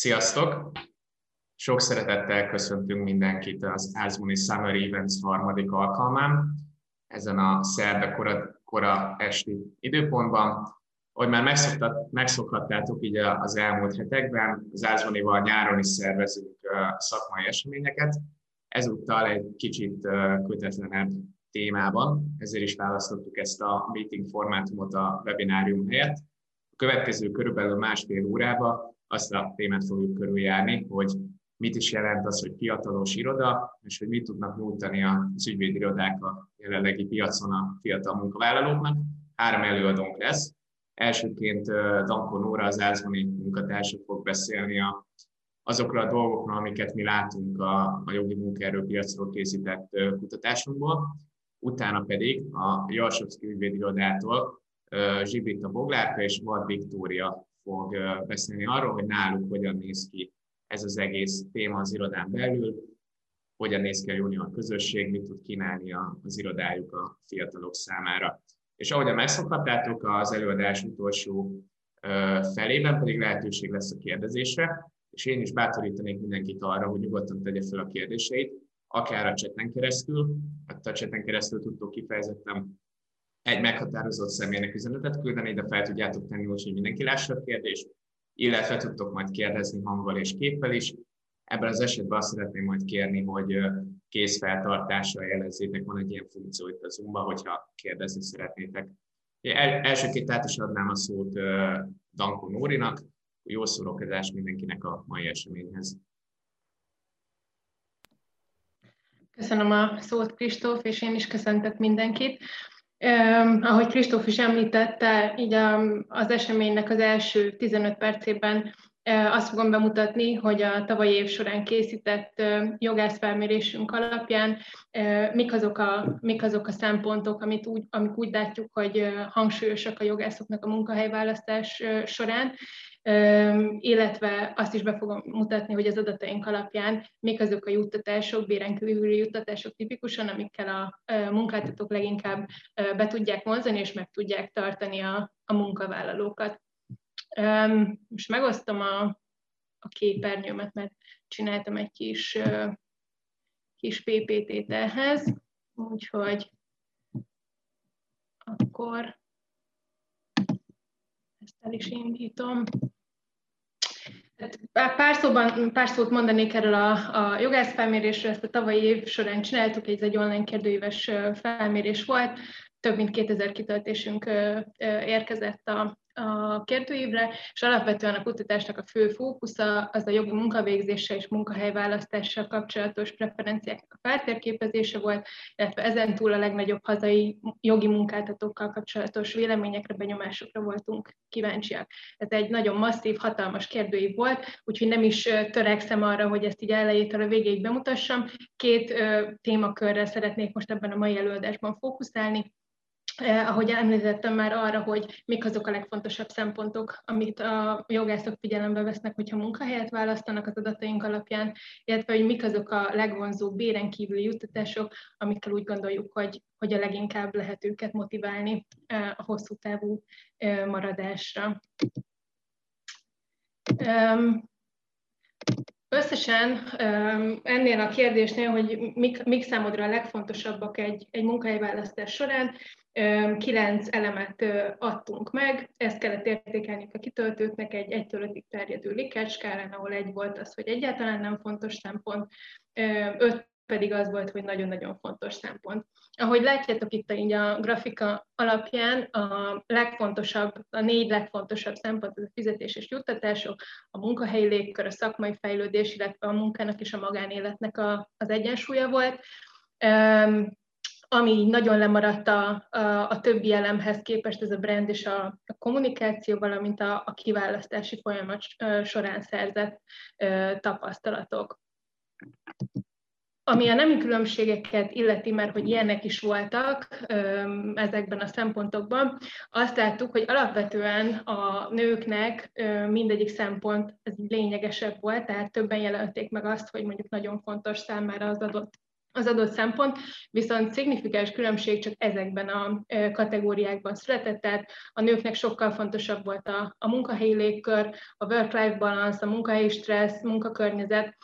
Sziasztok! Sok szeretettel köszöntünk mindenkit az Ázmoni Summer Events harmadik alkalmán, ezen a szerda kora, kora esti időpontban. Ahogy már megszokhattátok így az elmúlt hetekben, az Ázmonival nyáron is szervezünk szakmai eseményeket, ezúttal egy kicsit kötetlenebb témában, ezért is választottuk ezt a meeting formátumot a webinárium helyett. A következő körülbelül másfél órába azt a témát fogjuk körüljárni, hogy mit is jelent az, hogy fiatalos iroda, és hogy mit tudnak nyújtani az ügyvédirodák a jelenlegi piacon a fiatal munkavállalóknak. Három előadónk lesz. Elsőként Danko Nóra, az Ázmoni munkatársa fog beszélni a, azokról a dolgokról, amiket mi látunk a, a jogi munkaerőpiacról készített kutatásunkból. Utána pedig a Jarsovszki ügyvédirodától Zsibrita Boglárka és Vad Viktória fog beszélni arról, hogy náluk hogyan néz ki ez az egész téma az irodán belül, hogyan néz ki a junior közösség, mit tud kínálni az irodájuk a fiatalok számára. És ahogyan megszokhattátok, az előadás utolsó felében pedig lehetőség lesz a kérdezésre, és én is bátorítanék mindenkit arra, hogy nyugodtan tegye fel a kérdéseit, akár a cseten keresztül, hát a cseten keresztül tudtok kifejezetten egy meghatározott személynek üzenetet küldeni, de fel tudjátok tenni úgy, hogy mindenki lássa a kérdést, illetve tudtok majd kérdezni hanggal és képpel is. Ebben az esetben azt szeretném majd kérni, hogy készfeltartással jelezzétek, van egy ilyen funkció itt a Zoom-ban, hogyha kérdezni szeretnétek. El, elsőként át is adnám a szót Danko Nórinak, jó szórakozást mindenkinek a mai eseményhez. Köszönöm a szót, Kristóf, és én is köszöntök mindenkit. Um, ahogy Kristóf is említette, így a, az eseménynek az első 15 percében azt fogom bemutatni, hogy a tavalyi év során készített jogászfelmérésünk alapján mik, azok a, mik azok a szempontok, amit úgy, amik úgy látjuk, hogy hangsúlyosak a jogászoknak a munkahelyválasztás során, illetve azt is be fogom mutatni, hogy az adataink alapján mik azok a juttatások, béren kívüli juttatások tipikusan, amikkel a munkáltatók leginkább be tudják vonzani és meg tudják tartani a, a munkavállalókat. Most megosztom a, a képernyőmet, mert csináltam egy kis, kis PPT-t ehhez, úgyhogy akkor ezt el is indítom. Hát, pár, szóban, pár szót mondanék erről a, a jogászfelmérésről, ezt a tavalyi év során csináltuk, ez egy online kérdőíves felmérés volt, több mint 2000 kitöltésünk érkezett a, a kérdőívre, és alapvetően a kutatásnak a fő fókusza az a jogi munkavégzéssel és munkahelyválasztással kapcsolatos preferenciáknak a feltérképezése volt, illetve ezen túl a legnagyobb hazai jogi munkáltatókkal kapcsolatos véleményekre, benyomásokra voltunk kíváncsiak. Ez egy nagyon masszív, hatalmas kérdőív volt, úgyhogy nem is törekszem arra, hogy ezt így elejétől a végéig bemutassam. Két témakörre szeretnék most ebben a mai előadásban fókuszálni. Eh, ahogy említettem már arra, hogy mik azok a legfontosabb szempontok, amit a jogászok figyelembe vesznek, hogyha munkahelyet választanak az adataink alapján, illetve hogy mik azok a legvonzóbb béren kívüli juttatások, amikkel úgy gondoljuk, hogy, hogy a leginkább lehet őket motiválni eh, a hosszú távú eh, maradásra. Összesen ennél a kérdésnél, hogy mik, mik számodra a legfontosabbak egy, egy munkahelyválasztás során, kilenc elemet adtunk meg, ezt kellett értékelni a kitöltőknek egy 1 ötig terjedő Likert ahol egy volt az, hogy egyáltalán nem fontos szempont, öt pedig az volt, hogy nagyon-nagyon fontos szempont. Ahogy látjátok itt így a grafika alapján, a legfontosabb, a négy legfontosabb szempont az a fizetés és juttatások, a munkahelyi légkör, a szakmai fejlődés, illetve a munkának és a magánéletnek a, az egyensúlya volt ami nagyon lemaradt a, a, a többi elemhez képest, ez a brand és a, a kommunikáció, valamint a, a kiválasztási folyamat során szerzett tapasztalatok. Ami a nemi különbségeket illeti, mert hogy ilyenek is voltak ezekben a szempontokban, azt láttuk, hogy alapvetően a nőknek mindegyik szempont ez lényegesebb volt, tehát többen jelölték meg azt, hogy mondjuk nagyon fontos számára az adott az adott szempont, viszont szignifikáns különbség csak ezekben a kategóriákban született, tehát a nőknek sokkal fontosabb volt a, a munkahelyi légkör, a work-life balance, a munkahelyi stressz, munkakörnyezet,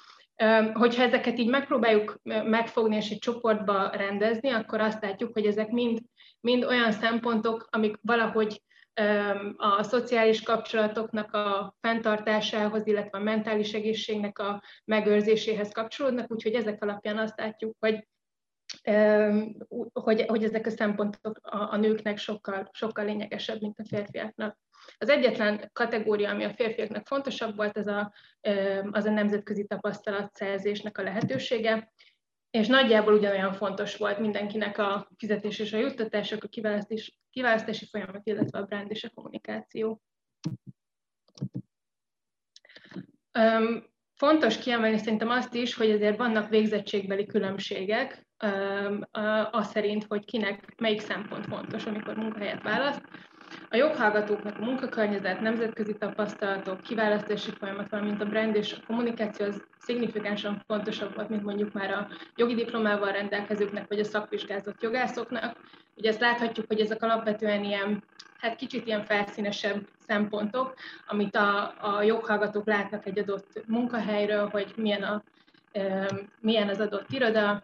Hogyha ezeket így megpróbáljuk megfogni és egy csoportba rendezni, akkor azt látjuk, hogy ezek mind, mind olyan szempontok, amik valahogy a szociális kapcsolatoknak a fenntartásához, illetve a mentális egészségnek a megőrzéséhez kapcsolódnak, úgyhogy ezek alapján azt látjuk, hogy hogy, hogy ezek a szempontok a, a nőknek sokkal, sokkal lényegesebb, mint a férfiaknak. Az egyetlen kategória, ami a férfiaknak fontosabb volt, az a, az a nemzetközi tapasztalatszerzésnek a lehetősége, és nagyjából ugyanolyan fontos volt mindenkinek a fizetés és a juttatások, a kiválasztás, kiválasztási folyamat, illetve a brand és a kommunikáció. Um, fontos kiemelni szerintem azt is, hogy azért vannak végzettségbeli különbségek, um, az szerint, hogy kinek melyik szempont fontos, amikor munkahelyet választ. A joghallgatóknak a munkakörnyezet, nemzetközi tapasztalatok, kiválasztási folyamat, valamint a brand és a kommunikáció az szignifikánsan fontosabb volt, mint mondjuk már a jogi diplomával rendelkezőknek, vagy a szakvizsgázott jogászoknak. Ugye ezt láthatjuk, hogy ezek alapvetően ilyen, hát kicsit ilyen felszínesebb szempontok, amit a, a joghallgatók látnak egy adott munkahelyről, hogy milyen, a, milyen az adott iroda,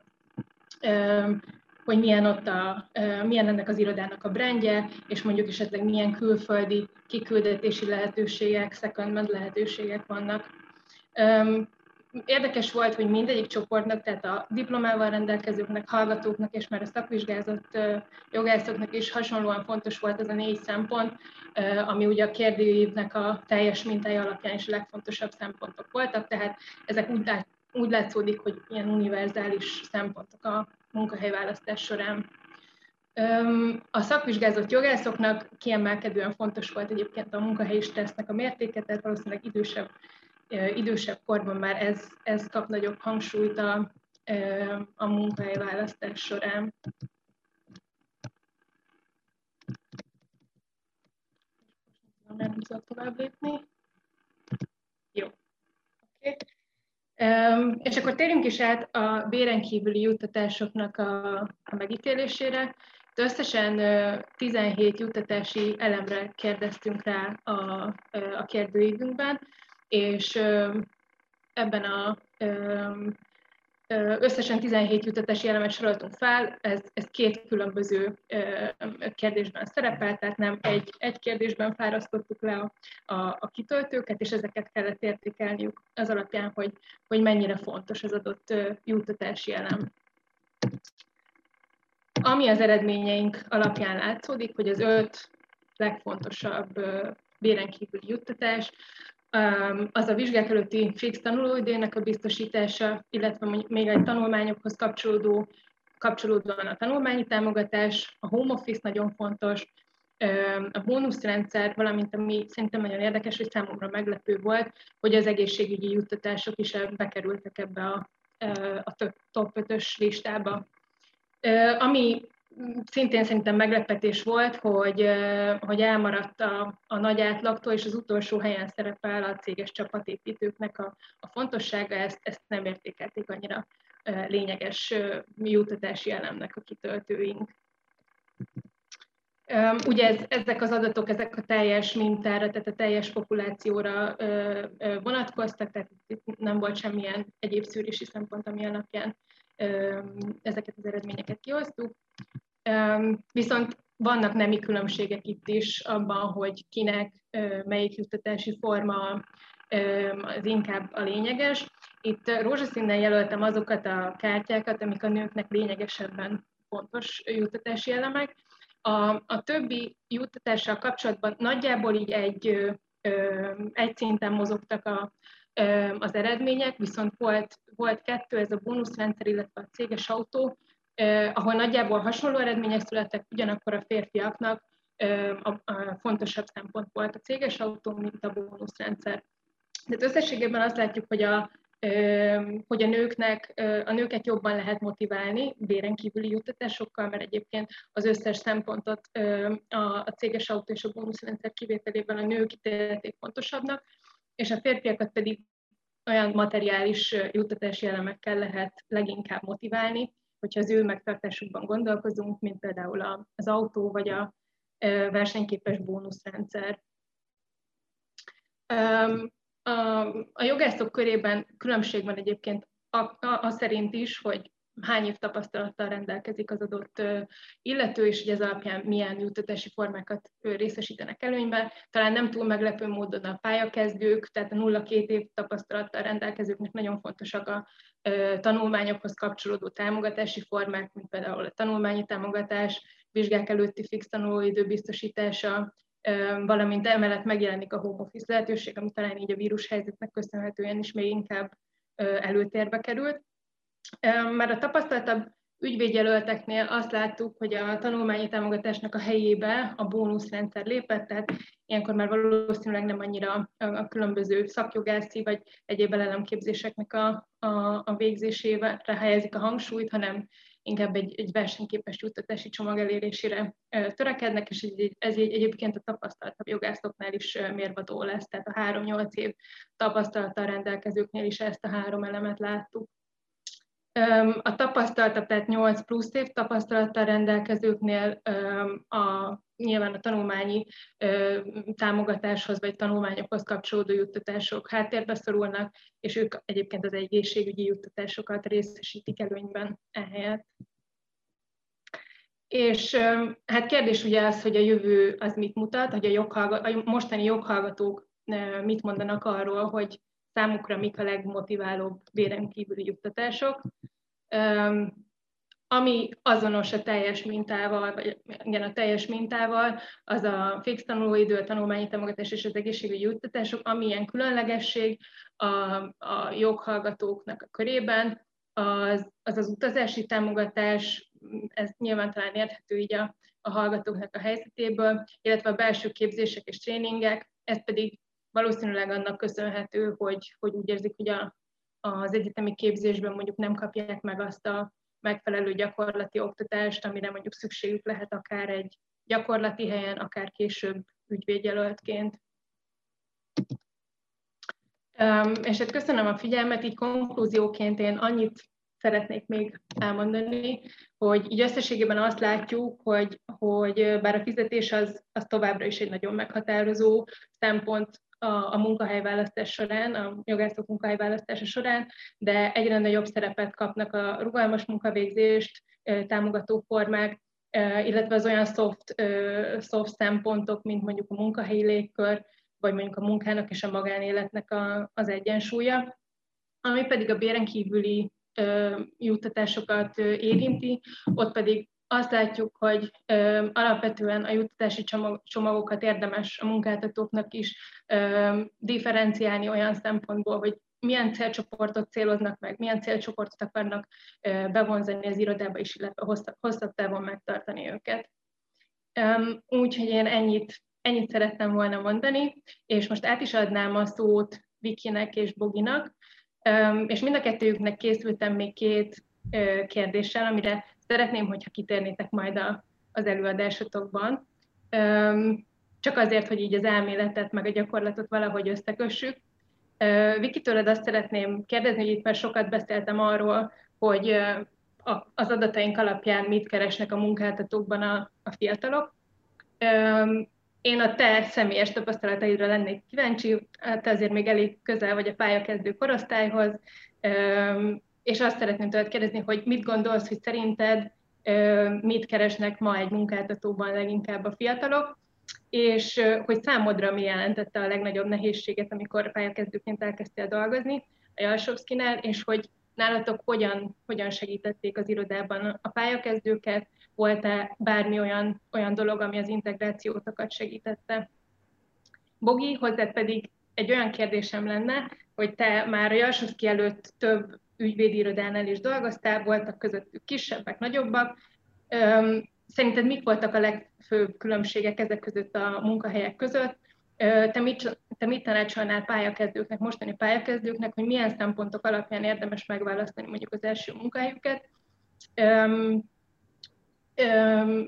hogy milyen ott a, milyen ennek az irodának a brandje, és mondjuk esetleg milyen külföldi kiküldetési lehetőségek, secondment lehetőségek vannak. Érdekes volt, hogy mindegyik csoportnak, tehát a diplomával rendelkezőknek, hallgatóknak és már a szakvizsgázott jogászoknak is hasonlóan fontos volt ez a négy szempont, ami ugye a kérdőívnek a teljes mintája alapján is a legfontosabb szempontok voltak, tehát ezek úgy, lát, úgy látszódik, hogy ilyen univerzális szempontok a munkahelyválasztás során. A szakvizsgázott jogászoknak kiemelkedően fontos volt egyébként a munkahelyi stressznek a mértéke, tehát valószínűleg idősebb, idősebb korban már ez, ez kap nagyobb hangsúlyt a, a munkahelyválasztás során. Nem tudom tovább lépni. Jó. Okay. És akkor térjünk is át a béren kívüli juttatásoknak a, megítélésére. Összesen 17 juttatási elemre kérdeztünk rá a, a kérdőívünkben, és ebben a Összesen 17 jutatási elemet soroltunk fel, ez, ez két különböző kérdésben szerepel, tehát nem egy, egy kérdésben fárasztottuk le a, a, a kitöltőket, és ezeket kellett értékelniük az alapján, hogy, hogy mennyire fontos az adott juttatási elem. Ami az eredményeink alapján látszódik, hogy az öt legfontosabb béren kívüli juttatás, az a vizsgák előtti fix tanulóidének a biztosítása, illetve még egy tanulmányokhoz kapcsolódó, kapcsolódóan a tanulmányi támogatás, a home office nagyon fontos, a bónuszrendszer, valamint ami szerintem nagyon érdekes, hogy számomra meglepő volt, hogy az egészségügyi juttatások is bekerültek ebbe a, a top 5-ös listába. Ami szintén szerintem meglepetés volt, hogy, hogy elmaradt a, a nagy átlagtól, és az utolsó helyen szerepel a céges csapatépítőknek a, a fontossága, ezt, ezt nem értékelték annyira lényeges juttatási elemnek a kitöltőink. Ugye ez, ezek az adatok, ezek a teljes mintára, tehát a teljes populációra vonatkoztak, tehát itt nem volt semmilyen egyéb szűrési szempont, ami alapján ezeket az eredményeket kihoztuk. Viszont vannak nemi különbségek itt is abban, hogy kinek melyik juttatási forma az inkább a lényeges. Itt rózsaszínnel jelöltem azokat a kártyákat, amik a nőknek lényegesebben fontos juttatási elemek. A, a többi juttatással kapcsolatban nagyjából így egy, egy szinten mozogtak a, az eredmények, viszont volt, volt kettő, ez a bónuszrendszer, illetve a céges autó, ahol nagyjából hasonló eredmények születtek, ugyanakkor a férfiaknak a, fontosabb szempont volt a céges autó, mint a bónuszrendszer. Tehát összességében azt látjuk, hogy a, hogy a nőknek, a nőket jobban lehet motiválni béren kívüli juttatásokkal, mert egyébként az összes szempontot a céges autó és a bónuszrendszer kivételével a nők ítélték fontosabbnak, és a férfiakat pedig olyan materiális juttatási elemekkel lehet leginkább motiválni, hogyha az ő megtartásukban gondolkozunk, mint például az autó vagy a versenyképes bónuszrendszer. A jogászok körében különbség van egyébként az szerint is, hogy hány év tapasztalattal rendelkezik az adott illető, és hogy ez alapján milyen juttatási formákat részesítenek előnybe. Talán nem túl meglepő módon a pályakezdők, tehát a 0-2 év tapasztalattal rendelkezőknek nagyon fontosak a tanulmányokhoz kapcsolódó támogatási formák, mint például a tanulmányi támogatás, vizsgák előtti fix tanulóidő biztosítása, valamint emellett megjelenik a home office lehetőség, ami talán így a vírushelyzetnek köszönhetően is még inkább előtérbe került. Már a tapasztaltabb ügyvédjelölteknél azt láttuk, hogy a tanulmányi támogatásnak a helyébe a bónuszrendszer lépett, tehát ilyenkor már valószínűleg nem annyira a különböző szakjogászi vagy egyéb elemképzéseknek a, a, a végzésére helyezik a hangsúlyt, hanem inkább egy, egy versenyképes juttatási csomag elérésére törekednek, és ez, így egyébként a tapasztaltabb jogászoknál is mérvadó lesz, tehát a három-nyolc év tapasztalattal rendelkezőknél is ezt a három elemet láttuk. A tapasztaltabb, tehát 8 plusz év tapasztalattal rendelkezőknél a, nyilván a tanulmányi támogatáshoz vagy tanulmányokhoz kapcsolódó juttatások háttérbe szorulnak, és ők egyébként az egészségügyi juttatásokat részesítik előnyben ehelyett. És hát kérdés ugye az, hogy a jövő az mit mutat, hogy a, joghallgat, a mostani joghallgatók mit mondanak arról, hogy számukra mik a legmotiválóbb béren kívüli juttatások. Ami azonos a teljes mintával, vagy igen, a teljes mintával, az a fix tanulóidő, a tanulmányi támogatás és az egészségügyi juttatások, ami ilyen különlegesség a, a joghallgatóknak a körében, az, az az utazási támogatás, ez nyilván talán érthető így a, a hallgatóknak a helyzetéből, illetve a belső képzések és tréningek, ez pedig valószínűleg annak köszönhető, hogy, hogy úgy érzik, hogy a, az egyetemi képzésben mondjuk nem kapják meg azt a megfelelő gyakorlati oktatást, amire mondjuk szükségük lehet akár egy gyakorlati helyen, akár később ügyvédjelöltként. És hát köszönöm a figyelmet, így konklúzióként én annyit szeretnék még elmondani, hogy így összességében azt látjuk, hogy, hogy bár a fizetés az, az továbbra is egy nagyon meghatározó szempont a, a munkahelyválasztás során, a jogászok munkahelyválasztása során, de egyre nagyobb szerepet kapnak a rugalmas munkavégzést támogató formák, illetve az olyan soft, soft szempontok, mint mondjuk a munkahelyi légkör, vagy mondjuk a munkának és a magánéletnek a, az egyensúlya, ami pedig a béren kívüli juttatásokat érinti, ott pedig azt látjuk, hogy ö, alapvetően a juttatási csomag, csomagokat érdemes a munkáltatóknak is ö, differenciálni olyan szempontból, hogy milyen célcsoportot céloznak meg, milyen célcsoportot akarnak ö, bevonzani az irodába is, illetve hosszabb, hosszabb távon megtartani őket. Úgyhogy én ennyit, ennyit szerettem volna mondani, és most át is adnám a szót Vikinek és Boginak, és mind a kettőjüknek készültem még két kérdéssel, amire Szeretném, hogyha kitérnétek majd a, az előadásotokban. Csak azért, hogy így az elméletet meg a gyakorlatot valahogy összekössük. Viki, tőled azt szeretném kérdezni, hogy itt már sokat beszéltem arról, hogy az adataink alapján mit keresnek a munkáltatókban a, a fiatalok. Én a te személyes tapasztalataidra lennék kíváncsi, te azért még elég közel vagy a pályakezdő korosztályhoz, és azt szeretném tőled kérdezni, hogy mit gondolsz, hogy szerinted mit keresnek ma egy munkáltatóban leginkább a fiatalok, és hogy számodra mi jelentette a legnagyobb nehézséget, amikor pályakezdőként elkezdtél dolgozni a Jalsovszkinál, és hogy nálatok hogyan, hogyan segítették az irodában a pályakezdőket, volt-e bármi olyan, olyan dolog, ami az integrációtokat segítette? Bogi, hozzád pedig egy olyan kérdésem lenne, hogy te már a Jalsovszki előtt több ügyvédirodánál is dolgoztál, voltak közöttük kisebbek, nagyobbak. Szerinted mik voltak a legfőbb különbségek ezek között a munkahelyek között? Te mit, te mit tanácsolnál pályakezdőknek, mostani pályakezdőknek, hogy milyen szempontok alapján érdemes megválasztani mondjuk az első munkahelyüket?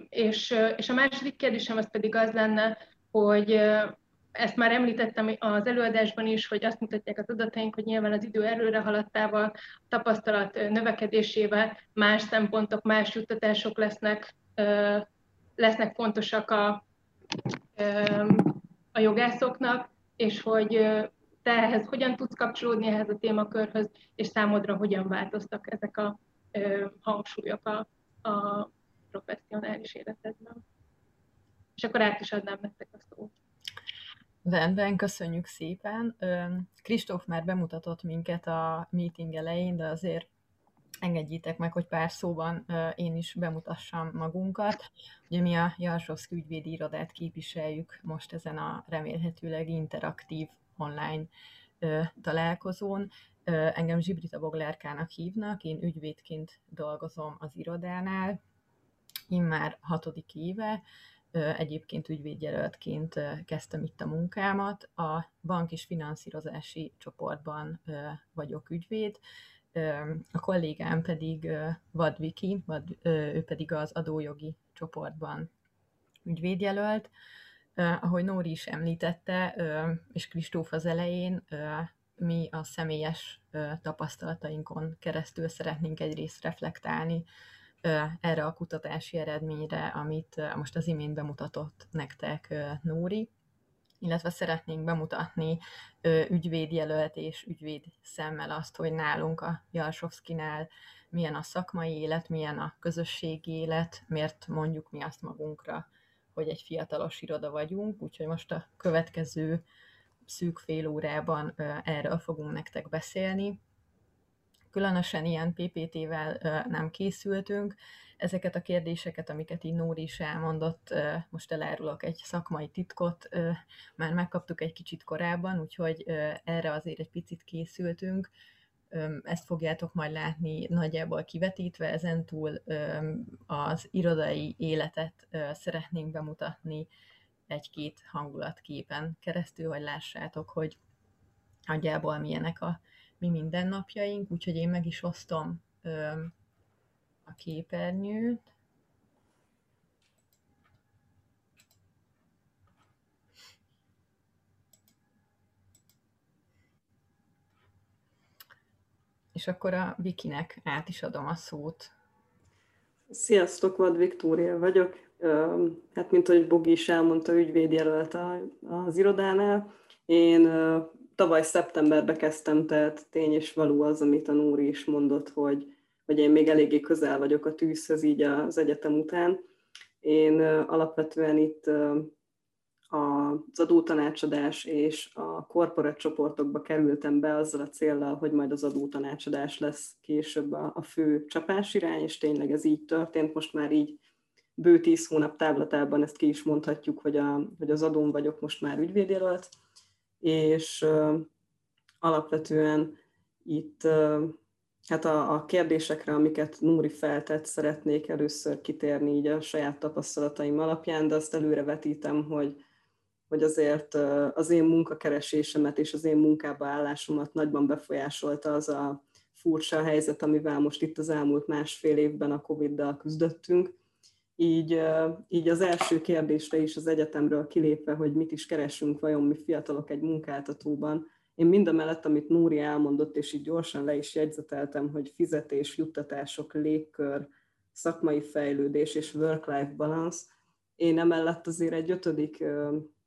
és, és a második kérdésem az pedig az lenne, hogy ezt már említettem az előadásban is, hogy azt mutatják az adataink, hogy nyilván az idő előre haladtával, a tapasztalat növekedésével más szempontok, más juttatások lesznek, lesznek fontosak a, a jogászoknak, és hogy te ehhez hogyan tudsz kapcsolódni ehhez a témakörhöz, és számodra hogyan változtak ezek a hangsúlyok a, a professzionális életedben. És akkor át is adnám nektek a szót. Rendben, köszönjük szépen. Kristóf már bemutatott minket a meeting elején, de azért engedjétek meg, hogy pár szóban én is bemutassam magunkat. Ugye mi a Jarsovszki ügyvédi irodát képviseljük most ezen a remélhetőleg interaktív online találkozón. Engem Zsibrita Boglárkának hívnak, én ügyvédként dolgozom az irodánál, már hatodik éve, egyébként ügyvédjelöltként kezdtem itt a munkámat. A bank és finanszírozási csoportban vagyok ügyvéd, a kollégám pedig Vad Viki, ő pedig az adójogi csoportban ügyvédjelölt. Ahogy Nóri is említette, és Kristóf az elején, mi a személyes tapasztalatainkon keresztül szeretnénk egyrészt reflektálni erre a kutatási eredményre, amit most az imént bemutatott nektek Nóri, illetve szeretnénk bemutatni ügyvédjelölt és ügyvéd szemmel azt, hogy nálunk a Jalsovszkinál milyen a szakmai élet, milyen a közösségi élet, miért mondjuk mi azt magunkra, hogy egy fiatalos iroda vagyunk, úgyhogy most a következő szűk fél órában erről fogunk nektek beszélni. Különösen ilyen PPT-vel nem készültünk. Ezeket a kérdéseket, amiket így Nóri is elmondott, most elárulok egy szakmai titkot, már megkaptuk egy kicsit korábban, úgyhogy erre azért egy picit készültünk. Ezt fogjátok majd látni nagyjából kivetítve, ezentúl az irodai életet szeretnénk bemutatni egy-két hangulatképen keresztül, hogy lássátok, hogy nagyjából milyenek a mi mindennapjaink, úgyhogy én meg is osztom ö, a képernyőt. És akkor a Vikinek át is adom a szót. Sziasztok, Vad Viktória vagyok. Hát, mint ahogy Bogi is elmondta, ügyvédjelölt az irodánál. Én tavaly szeptemberben kezdtem, tehát tény és való az, amit a Nóri is mondott, hogy, hogy én még eléggé közel vagyok a tűzhöz így az egyetem után. Én alapvetően itt az adótanácsadás és a korporát csoportokba kerültem be azzal a célral, hogy majd az adótanácsadás lesz később a, a fő csapásirány, és tényleg ez így történt. Most már így bő tíz hónap távlatában ezt ki is mondhatjuk, hogy, a, hogy az adón vagyok most már ügyvédjelölt és alapvetően itt hát a, a kérdésekre, amiket Núri feltett, szeretnék először kitérni így a saját tapasztalataim alapján, de azt előre vetítem, hogy, hogy azért az én munkakeresésemet és az én munkába állásomat nagyban befolyásolta az a furcsa helyzet, amivel most itt az elmúlt másfél évben a Covid-dal küzdöttünk így, így az első kérdésre is az egyetemről kilépve, hogy mit is keresünk vajon mi fiatalok egy munkáltatóban, én mindamellett, amit Núri elmondott, és így gyorsan le is jegyzeteltem, hogy fizetés, juttatások, légkör, szakmai fejlődés és work-life balance, én emellett azért egy ötödik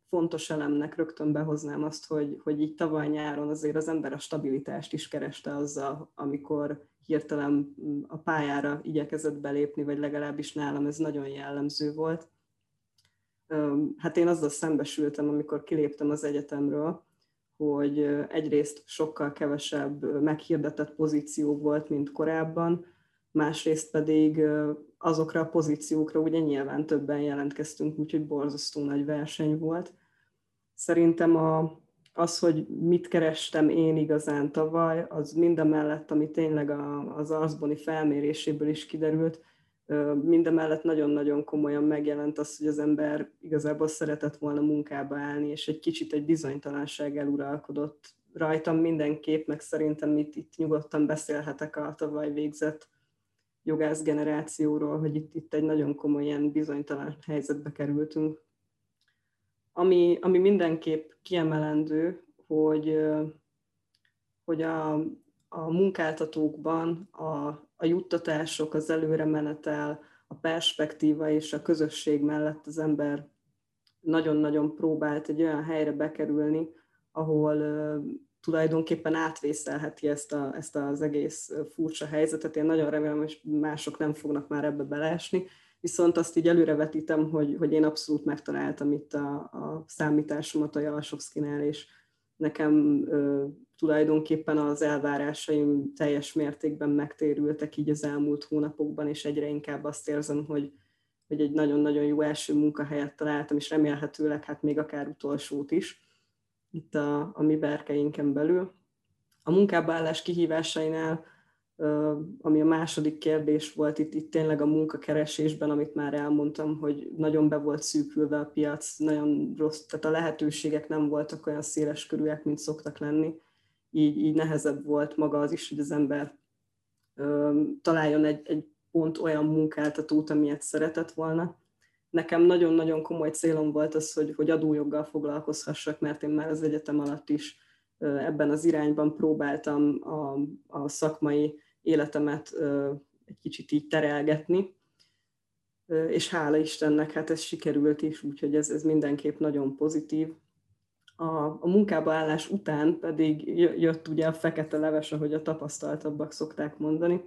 fontos elemnek rögtön behoznám azt, hogy, hogy így tavaly nyáron azért az ember a stabilitást is kereste azzal, amikor hirtelen a pályára igyekezett belépni, vagy legalábbis nálam ez nagyon jellemző volt. Hát én azzal szembesültem, amikor kiléptem az egyetemről, hogy egyrészt sokkal kevesebb meghirdetett pozíció volt, mint korábban, másrészt pedig azokra a pozíciókra ugye nyilván többen jelentkeztünk, úgyhogy borzasztó nagy verseny volt. Szerintem a, az, hogy mit kerestem én igazán tavaly, az mindemellett, ami tényleg a, az Arzboni felméréséből is kiderült, mindemellett nagyon-nagyon komolyan megjelent az, hogy az ember igazából szeretett volna munkába állni, és egy kicsit egy bizonytalanság eluralkodott rajtam mindenképp, meg szerintem itt, itt nyugodtan beszélhetek a tavaly végzett jogász generációról, hogy itt, itt egy nagyon komoly ilyen bizonytalan helyzetbe kerültünk. Ami, ami mindenképp kiemelendő, hogy, hogy a, a munkáltatókban a, a juttatások, az előre menetel, a perspektíva és a közösség mellett az ember nagyon-nagyon próbált egy olyan helyre bekerülni, ahol tulajdonképpen átvészelheti ezt, a, ezt az egész furcsa helyzetet. Én nagyon remélem, hogy mások nem fognak már ebbe beleesni, viszont azt így előrevetítem, hogy, hogy én abszolút megtaláltam itt a, a számításomat a Jalsovszkinál, és nekem ö, tulajdonképpen az elvárásaim teljes mértékben megtérültek így az elmúlt hónapokban, és egyre inkább azt érzem, hogy, hogy egy nagyon-nagyon jó első munkahelyet találtam, és remélhetőleg hát még akár utolsót is itt a, a mi berkeinken belül. A munkába állás kihívásainál, ami a második kérdés volt itt, itt tényleg a munkakeresésben, amit már elmondtam, hogy nagyon be volt szűkülve a piac, nagyon rossz, tehát a lehetőségek nem voltak olyan széles körűek, mint szoktak lenni, így, így nehezebb volt maga az is, hogy az ember találjon egy, egy pont olyan munkáltatót, amilyet szeretett volna. Nekem nagyon-nagyon komoly célom volt az, hogy, hogy adójoggal foglalkozhassak, mert én már az egyetem alatt is ebben az irányban próbáltam a, a szakmai életemet egy kicsit így terelgetni, és hála Istennek, hát ez sikerült is, úgyhogy ez, ez mindenképp nagyon pozitív. A, a munkába állás után pedig jött ugye a fekete leves, ahogy a tapasztaltabbak szokták mondani,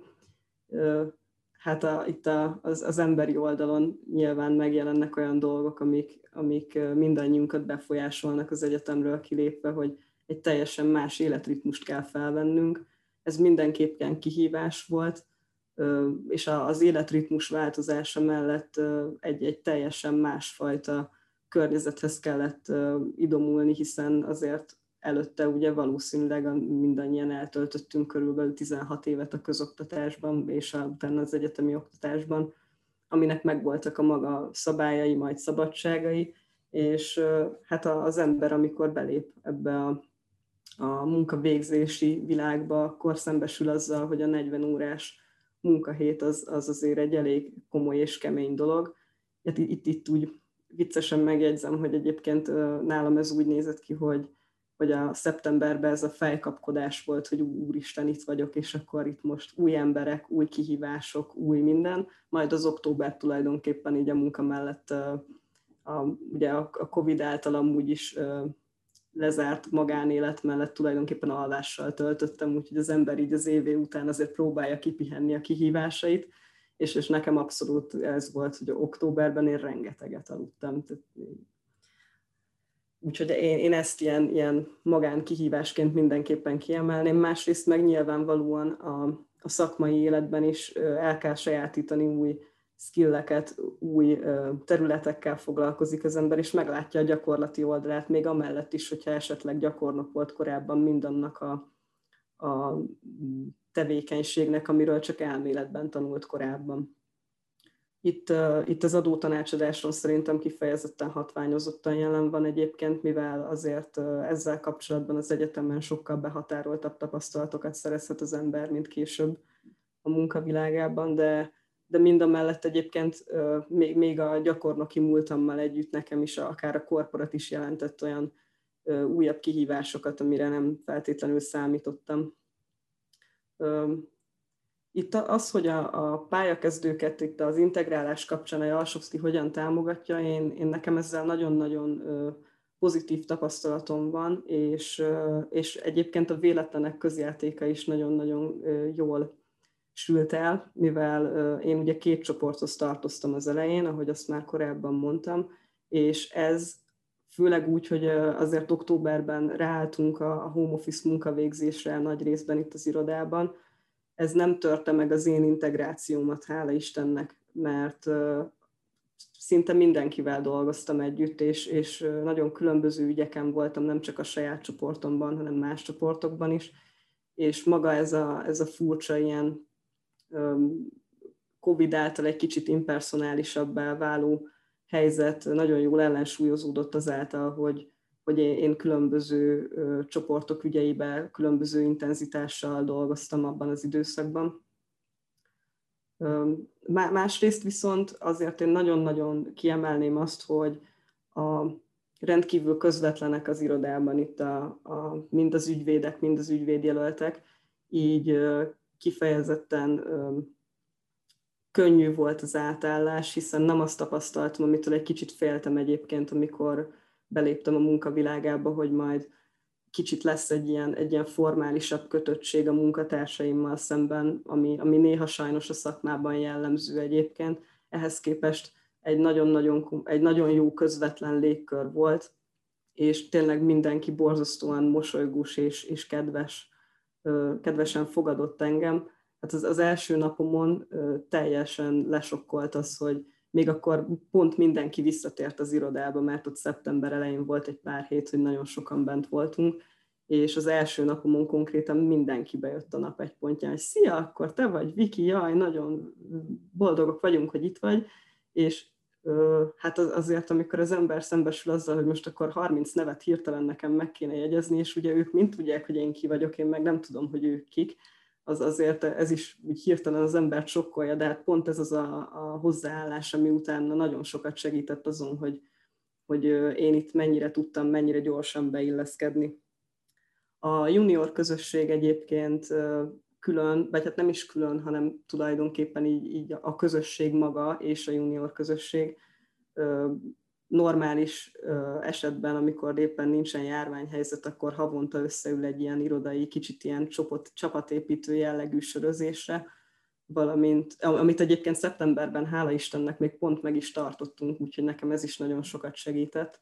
hát a, itt a, az, az emberi oldalon nyilván megjelennek olyan dolgok, amik, amik mindannyiunkat befolyásolnak az egyetemről kilépve, hogy egy teljesen más életritmust kell felvennünk. Ez mindenképpen kihívás volt, és az életritmus változása mellett egy, egy teljesen másfajta környezethez kellett idomulni, hiszen azért előtte ugye valószínűleg mindannyian eltöltöttünk körülbelül 16 évet a közoktatásban, és utána az egyetemi oktatásban, aminek megvoltak a maga szabályai, majd szabadságai, és hát az ember, amikor belép ebbe a, a munkavégzési világba, akkor szembesül azzal, hogy a 40 órás munkahét az, az azért egy elég komoly és kemény dolog. Hát itt, itt úgy viccesen megjegyzem, hogy egyébként nálam ez úgy nézett ki, hogy hogy a szeptemberben ez a fejkapkodás volt, hogy úristen, itt vagyok, és akkor itt most új emberek, új kihívások, új minden, majd az október tulajdonképpen így a munka mellett a, ugye a Covid által amúgy is lezárt magánélet mellett tulajdonképpen alvással töltöttem, úgyhogy az ember így az évé után azért próbálja kipihenni a kihívásait, és, és nekem abszolút ez volt, hogy októberben én rengeteget aludtam, Úgyhogy én, én ezt ilyen, ilyen magán kihívásként mindenképpen kiemelném. Másrészt meg nyilvánvalóan a, a szakmai életben is el kell sajátítani új skilleket, új területekkel foglalkozik az ember, és meglátja a gyakorlati oldalát, még amellett is, hogyha esetleg gyakornok volt korábban mindannak a, a tevékenységnek, amiről csak elméletben tanult korábban. Itt, itt az adótanácsadáson szerintem kifejezetten hatványozottan jelen van egyébként, mivel azért ezzel kapcsolatban az egyetemen sokkal behatároltabb tapasztalatokat szerezhet az ember, mint később a munkavilágában, de, de mind a mellett egyébként még, a gyakornoki múltammal együtt nekem is akár a korporat is jelentett olyan újabb kihívásokat, amire nem feltétlenül számítottam. Itt az, hogy a, a pályakezdőket itt az integrálás kapcsán a Jalsovszki hogyan támogatja, én, én nekem ezzel nagyon-nagyon pozitív tapasztalatom van, és, és egyébként a véletlenek közjátéka is nagyon-nagyon jól sült el, mivel én ugye két csoporthoz tartoztam az elején, ahogy azt már korábban mondtam, és ez főleg úgy, hogy azért októberben ráálltunk a home office munkavégzésre nagy részben itt az irodában, ez nem törte meg az én integrációmat, hála Istennek, mert szinte mindenkivel dolgoztam együtt, és, és nagyon különböző ügyeken voltam, nem csak a saját csoportomban, hanem más csoportokban is, és maga ez a, ez a furcsa ilyen Covid által egy kicsit impersonálisabbá váló helyzet nagyon jól ellensúlyozódott azáltal, hogy, hogy én különböző csoportok ügyeibe különböző intenzitással dolgoztam abban az időszakban. Másrészt viszont azért én nagyon-nagyon kiemelném azt, hogy a, rendkívül közvetlenek az irodában itt a, a, mind az ügyvédek, mind az ügyvédjelöltek, így kifejezetten könnyű volt az átállás, hiszen nem azt tapasztaltam, amitől egy kicsit féltem egyébként, amikor beléptem a munkavilágába, hogy majd kicsit lesz egy ilyen, egy ilyen formálisabb kötöttség a munkatársaimmal szemben, ami, ami néha sajnos a szakmában jellemző egyébként. Ehhez képest egy nagyon-nagyon, egy nagyon jó közvetlen légkör volt, és tényleg mindenki borzasztóan mosolygós és, és kedves, kedvesen fogadott engem. Hát az, az első napomon teljesen lesokkolt az, hogy még akkor pont mindenki visszatért az irodába, mert ott szeptember elején volt egy pár hét, hogy nagyon sokan bent voltunk, és az első napomon konkrétan mindenki bejött a nap egy pontján, hogy szia, akkor te vagy, Viki, jaj, nagyon boldogok vagyunk, hogy itt vagy, és hát azért, amikor az ember szembesül azzal, hogy most akkor 30 nevet hirtelen nekem meg kéne jegyezni, és ugye ők mind tudják, hogy én ki vagyok, én meg nem tudom, hogy ők kik, az azért ez is úgy hirtelen az embert sokkolja, de hát pont ez az a, a hozzáállás, ami utána nagyon sokat segített azon, hogy, hogy én itt mennyire tudtam, mennyire gyorsan beilleszkedni. A junior közösség egyébként külön, vagy hát nem is külön, hanem tulajdonképpen így, így a közösség maga és a junior közösség normális esetben, amikor éppen nincsen járványhelyzet, akkor havonta összeül egy ilyen irodai, kicsit ilyen csapat, csapatépítő jellegű sörözésre, valamint, amit egyébként szeptemberben, hála Istennek, még pont meg is tartottunk, úgyhogy nekem ez is nagyon sokat segített.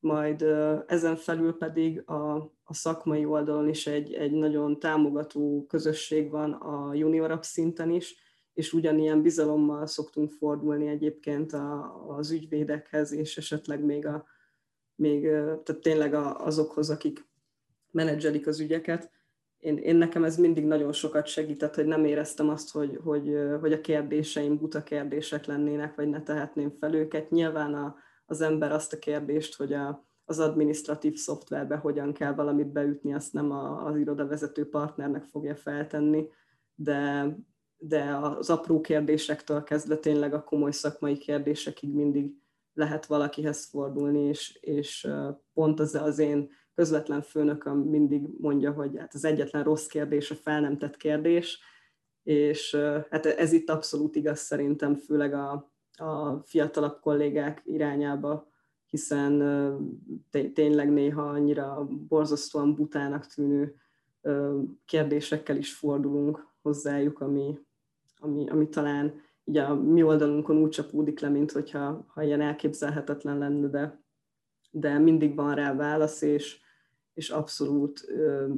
Majd ezen felül pedig a, a szakmai oldalon is egy, egy nagyon támogató közösség van a juniorabb szinten is, és ugyanilyen bizalommal szoktunk fordulni egyébként a, az ügyvédekhez, és esetleg még, a, még tehát tényleg azokhoz, akik menedzselik az ügyeket. Én, én nekem ez mindig nagyon sokat segített, hogy nem éreztem azt, hogy, hogy, hogy a kérdéseim buta kérdések lennének, vagy ne tehetném fel őket. Nyilván a, az ember azt a kérdést, hogy a, az administratív szoftverbe hogyan kell valamit beütni, azt nem a, az irodavezető partnernek fogja feltenni, de, de az apró kérdésektől kezdve tényleg a komoly szakmai kérdésekig mindig lehet valakihez fordulni, és, és pont az, az én közvetlen főnököm mindig mondja, hogy hát az egyetlen rossz kérdés a fel nem tett kérdés, és hát ez itt abszolút igaz szerintem, főleg a, a fiatalabb kollégák irányába, hiszen tényleg néha annyira borzasztóan butának tűnő kérdésekkel is fordulunk hozzájuk, ami, ami, ami talán így a mi oldalunkon úgy csapódik le, mint hogyha ha ilyen elképzelhetetlen lenne, de, de mindig van rá válasz, és, és abszolút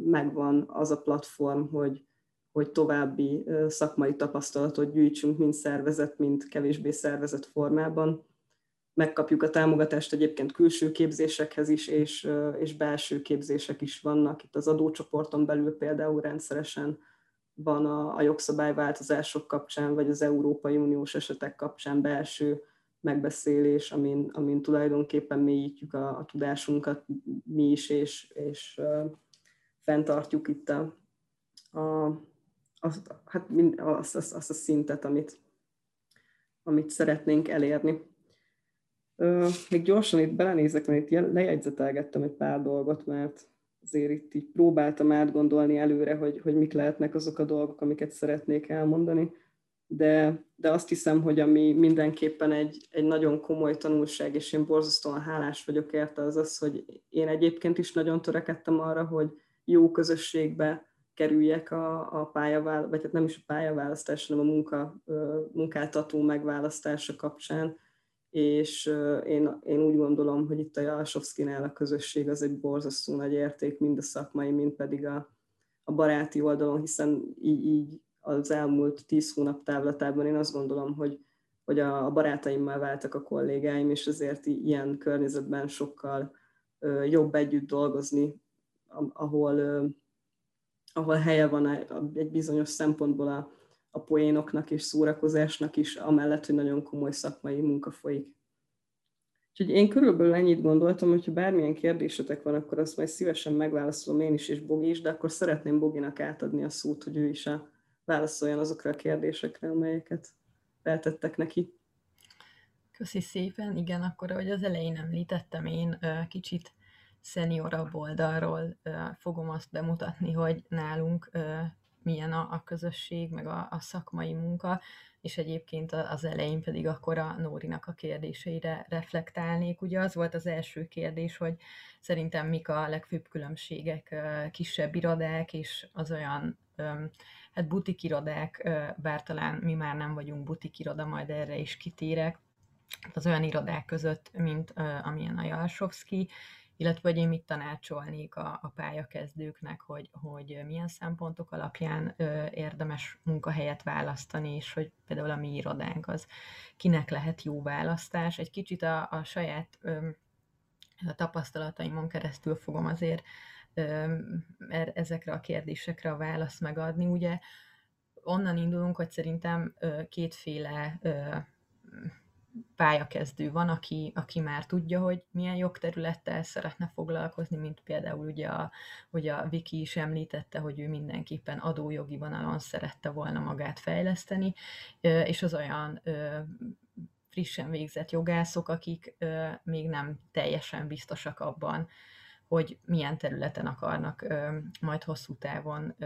megvan az a platform, hogy, hogy további szakmai tapasztalatot gyűjtsünk, mind szervezet, mind kevésbé szervezet formában. Megkapjuk a támogatást egyébként külső képzésekhez is, és, és belső képzések is vannak. Itt az adócsoporton belül például rendszeresen van a, a jogszabályváltozások kapcsán, vagy az Európai Uniós esetek kapcsán belső megbeszélés, amin, amin tulajdonképpen mélyítjük a, a tudásunkat mi is, és, és uh, fenntartjuk itt a, a, a, hát mind, azt, azt, azt a szintet, amit, amit szeretnénk elérni. Még gyorsan itt belenézek, mert itt lejegyzetelgettem egy pár dolgot, mert azért itt így próbáltam átgondolni előre, hogy, hogy mik lehetnek azok a dolgok, amiket szeretnék elmondani, de, de azt hiszem, hogy ami mindenképpen egy, egy nagyon komoly tanulság, és én borzasztóan hálás vagyok érte, az az, hogy én egyébként is nagyon törekedtem arra, hogy jó közösségbe kerüljek a, a pályaválasztás, vagy hát nem is a pályaválasztás, hanem a munka, munkáltató megválasztása kapcsán, és én, én úgy gondolom, hogy itt a Jalsovszkinál a közösség az egy borzasztó nagy érték, mind a szakmai, mind pedig a, a baráti oldalon, hiszen így, így az elmúlt tíz hónap távlatában én azt gondolom, hogy, hogy a barátaimmal váltak a kollégáim, és azért ilyen környezetben sokkal jobb együtt dolgozni, ahol, ahol helye van egy bizonyos szempontból a, a poénoknak és szórakozásnak is, amellett, hogy nagyon komoly szakmai munka folyik. Úgyhogy én körülbelül ennyit gondoltam, hogyha bármilyen kérdésetek van, akkor azt majd szívesen megválaszolom én is, és Bogi is, de akkor szeretném Boginak átadni a szót, hogy ő is a, válaszoljon azokra a kérdésekre, amelyeket feltettek neki. Köszi szépen, igen, akkor ahogy az elején említettem, én kicsit szeniorabb oldalról fogom azt bemutatni, hogy nálunk milyen a, közösség, meg a, a szakmai munka, és egyébként az elején pedig akkor a Nórinak a kérdéseire reflektálnék. Ugye az volt az első kérdés, hogy szerintem mik a legfőbb különbségek kisebb irodák és az olyan hát butikirodák, bár talán mi már nem vagyunk butikiroda, majd erre is kitérek, az olyan irodák között, mint amilyen a Jalsovszki, illetve hogy én mit tanácsolnék a, a pályakezdőknek, hogy, hogy milyen szempontok alapján ö, érdemes munkahelyet választani, és hogy például a mi irodánk az kinek lehet jó választás. Egy kicsit a, a saját ö, a tapasztalataimon keresztül fogom azért ö, er, ezekre a kérdésekre a választ megadni. Ugye onnan indulunk, hogy szerintem ö, kétféle ö, pályakezdő van, aki, aki már tudja, hogy milyen jogterülettel szeretne foglalkozni, mint például ugye a, hogy a Viki is említette, hogy ő mindenképpen adójogi vonalon szerette volna magát fejleszteni, és az olyan frissen végzett jogászok, akik még nem teljesen biztosak abban, hogy milyen területen akarnak majd hosszú távon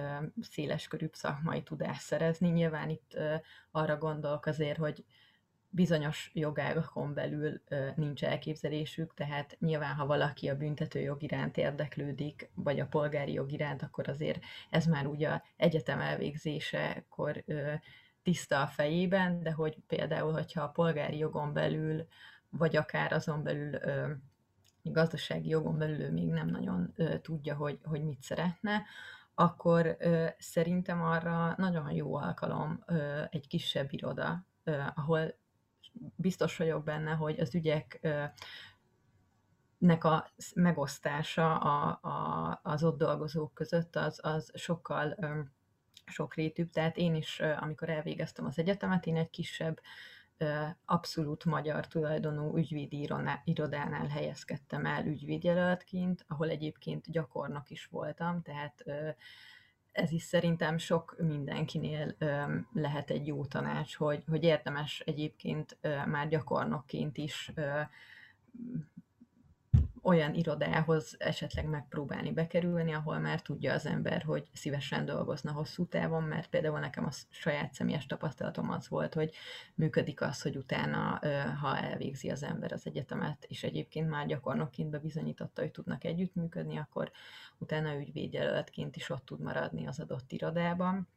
széleskörű szakmai tudást szerezni. Nyilván itt arra gondolok azért, hogy bizonyos jogágakon belül nincs elképzelésük, tehát nyilván, ha valaki a büntető jog iránt érdeklődik, vagy a polgári jog iránt, akkor azért ez már ugye egyetem elvégzésekor tiszta a fejében, de hogy például, hogyha a polgári jogon belül, vagy akár azon belül gazdasági jogon belül ő még nem nagyon tudja, hogy, hogy mit szeretne, akkor szerintem arra nagyon jó alkalom egy kisebb iroda, ahol biztos vagyok benne, hogy az ügyek nek a megosztása a, a, az ott dolgozók között az, az sokkal sokrétűbb. Tehát én is, amikor elvégeztem az egyetemet, én egy kisebb, abszolút magyar tulajdonú ügyvédi irodánál helyezkedtem el ügyvédjelöltként, ahol egyébként gyakornok is voltam, tehát ez is szerintem sok mindenkinél lehet egy jó tanács, hogy, hogy érdemes egyébként már gyakornokként is olyan irodához esetleg megpróbálni bekerülni, ahol már tudja az ember, hogy szívesen dolgozna hosszú távon, mert például nekem a saját személyes tapasztalatom az volt, hogy működik az, hogy utána, ha elvégzi az ember az egyetemet, és egyébként már gyakornokként bebizonyította, hogy tudnak együttműködni, akkor utána ügyvédjelöltként is ott tud maradni az adott irodában.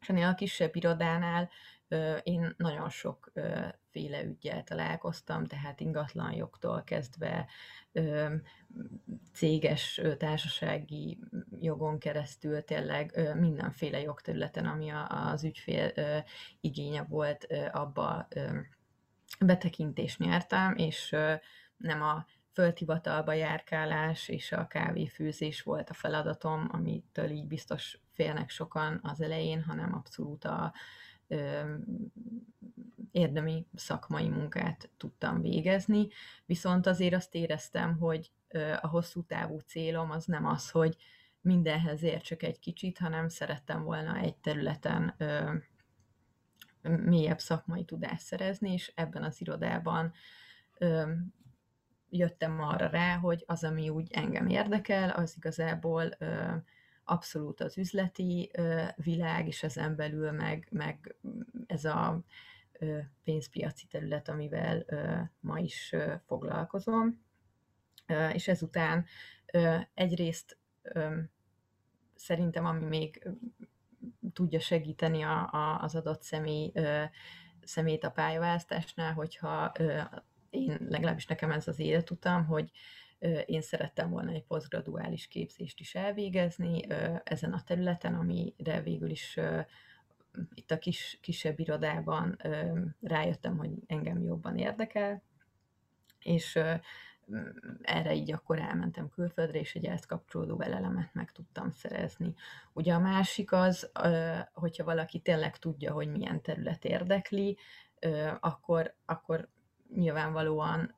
És ennél a kisebb irodánál én nagyon sok féle ügyel találkoztam, tehát ingatlanjogtól kezdve céges társasági jogon keresztül tényleg mindenféle jogterületen, ami az ügyfél igénye volt, abba betekintést nyertem, és nem a földhivatalba járkálás és a kávéfőzés volt a feladatom, amitől így biztos félnek sokan az elején, hanem abszolút a érdemi szakmai munkát tudtam végezni, viszont azért azt éreztem, hogy a hosszú távú célom az nem az, hogy mindenhez értsek egy kicsit, hanem szerettem volna egy területen mélyebb szakmai tudást szerezni, és ebben az irodában jöttem arra rá, hogy az, ami úgy engem érdekel, az igazából abszolút az üzleti világ, és ezen belül meg, meg ez a pénzpiaci terület, amivel ma is foglalkozom. És ezután egyrészt szerintem, ami még tudja segíteni a, a, az adott személy, szemét a pályaválasztásnál, hogyha én, legalábbis nekem ez az életutam, hogy én szerettem volna egy posztgraduális képzést is elvégezni ezen a területen, amire végül is itt a kis, kisebb irodában rájöttem, hogy engem jobban érdekel, és erre így akkor elmentem külföldre, és egy ezt kapcsolódó velelemet meg tudtam szerezni. Ugye a másik az, hogyha valaki tényleg tudja, hogy milyen terület érdekli, akkor, akkor nyilvánvalóan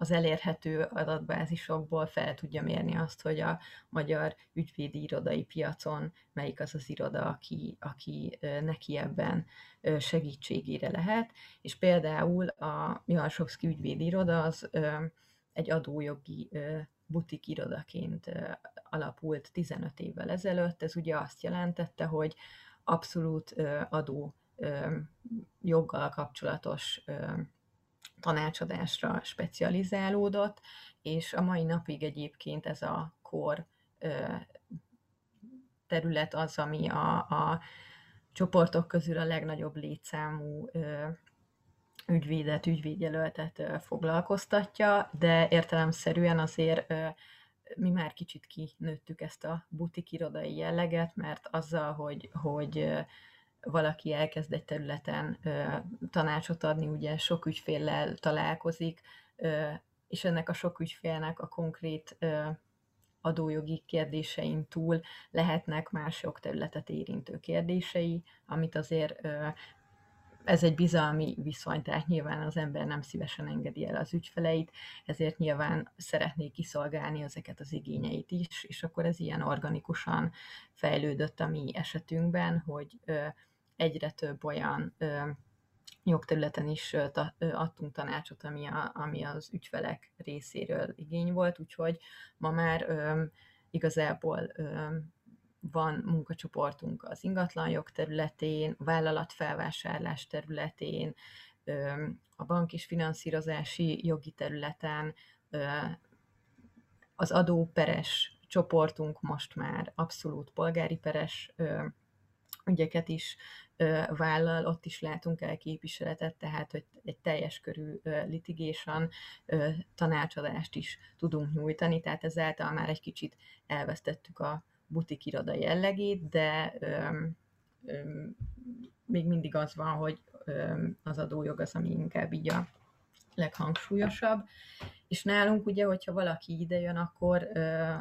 az elérhető adatbázisokból fel tudja mérni azt, hogy a magyar ügyvédi irodai piacon melyik az az iroda, aki, aki neki ebben segítségére lehet. És például a Mihalsovszki ügyvédi iroda az egy adójogi butik irodaként alapult 15 évvel ezelőtt. Ez ugye azt jelentette, hogy abszolút adó joggal kapcsolatos tanácsadásra specializálódott, és a mai napig egyébként ez a kor terület az, ami a, a csoportok közül a legnagyobb létszámú ügyvédet, ügyvédjelöltet foglalkoztatja, de értelemszerűen azért mi már kicsit kinőttük ezt a butik irodai jelleget, mert azzal, hogy, hogy valaki elkezd egy területen tanácsot adni, ugye sok ügyféllel találkozik, és ennek a sok ügyfélnek a konkrét adójogi kérdésein túl lehetnek más jogterületet érintő kérdései, amit azért ez egy bizalmi viszony, tehát nyilván az ember nem szívesen engedi el az ügyfeleit, ezért nyilván szeretné kiszolgálni ezeket az igényeit is, és akkor ez ilyen organikusan fejlődött a mi esetünkben, hogy egyre több olyan jogterületen is adtunk tanácsot, ami, a, ami az ügyfelek részéről igény volt, úgyhogy ma már igazából van munkacsoportunk az ingatlanjog területén, vállalatfelvásárlás területén, a bank és finanszírozási jogi területen, az adóperes csoportunk most már abszolút polgári peres ügyeket is vállal, ott is látunk el képviseletet, tehát hogy egy teljes körű litigation tanácsadást is tudunk nyújtani, tehát ezáltal már egy kicsit elvesztettük a butik iroda jellegét, de öm, öm, még mindig az van, hogy öm, az adójog az, ami inkább így a leghangsúlyosabb. És nálunk ugye, hogyha valaki ide jön, akkor ö,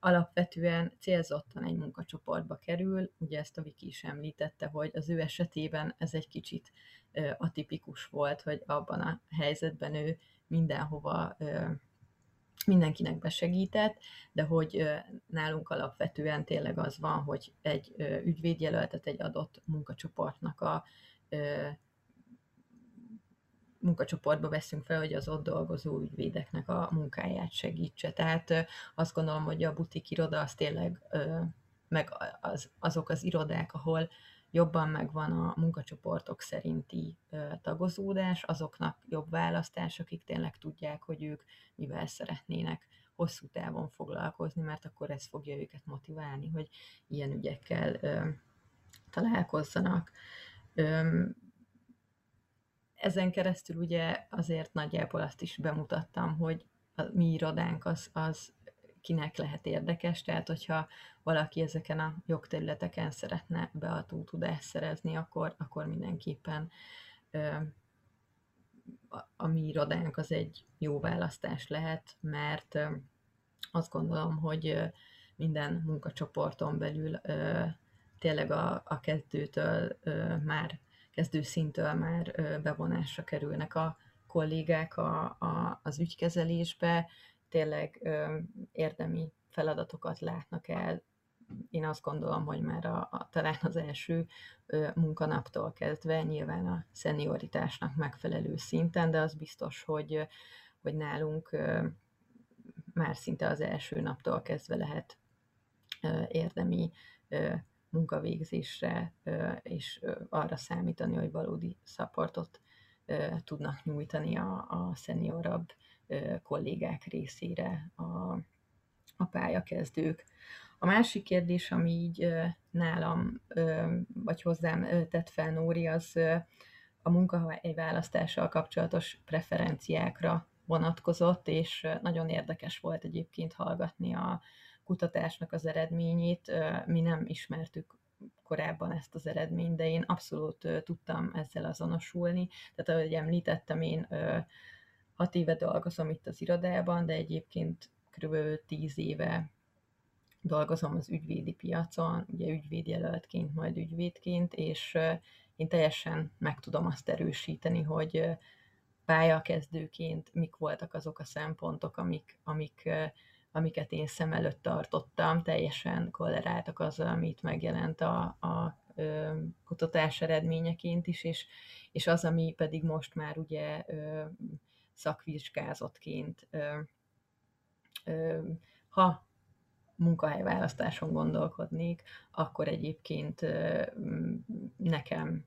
alapvetően célzottan egy munkacsoportba kerül. Ugye ezt a Viki is említette, hogy az ő esetében ez egy kicsit ö, atipikus volt, hogy abban a helyzetben ő mindenhova ö, mindenkinek besegített, de hogy nálunk alapvetően tényleg az van, hogy egy ügyvédjelöltet egy adott munkacsoportnak a munkacsoportba veszünk fel, hogy az ott dolgozó ügyvédeknek a munkáját segítse. Tehát azt gondolom, hogy a butik iroda az tényleg, meg az, azok az irodák, ahol jobban megvan a munkacsoportok szerinti tagozódás, azoknak jobb választás, akik tényleg tudják, hogy ők mivel szeretnének hosszú távon foglalkozni, mert akkor ez fogja őket motiválni, hogy ilyen ügyekkel találkozzanak. Ezen keresztül ugye azért nagyjából azt is bemutattam, hogy a mi irodánk az, az kinek lehet érdekes, tehát hogyha valaki ezeken a jogterületeken szeretne beadó tudást szerezni, akkor, akkor mindenképpen ö, a mi irodánk az egy jó választás lehet, mert ö, azt gondolom, hogy ö, minden munkacsoporton belül ö, tényleg a, a kezdőtől ö, már, kezdőszintől már ö, bevonásra kerülnek a kollégák a, a, az ügykezelésbe, tényleg ö, érdemi feladatokat látnak el. Én azt gondolom, hogy már a, a, talán az első ö, munkanaptól kezdve nyilván a szenioritásnak megfelelő szinten, de az biztos, hogy, hogy nálunk ö, már szinte az első naptól kezdve lehet ö, érdemi ö, munkavégzésre és arra számítani, hogy valódi supportot tudnak nyújtani a, a szeniorabb kollégák részére a, a pályakezdők. A másik kérdés, ami így nálam, vagy hozzám tett fel Nóri, az a munkahely választással kapcsolatos preferenciákra vonatkozott, és nagyon érdekes volt egyébként hallgatni a kutatásnak az eredményét. Mi nem ismertük korábban ezt az eredményt, de én abszolút tudtam ezzel azonosulni. Tehát ahogy említettem, én hat éve dolgozom itt az irodában, de egyébként kb. tíz éve dolgozom az ügyvédi piacon, ugye ügyvédjelöltként, majd ügyvédként, és én teljesen meg tudom azt erősíteni, hogy pályakezdőként mik voltak azok a szempontok, amik, amik, amiket én szem előtt tartottam, teljesen kolleráltak azzal, amit megjelent a, a kutatás eredményeként is, és, és az, ami pedig most már ugye szakvizsgázottként, ha munkahelyválasztáson gondolkodnék, akkor egyébként nekem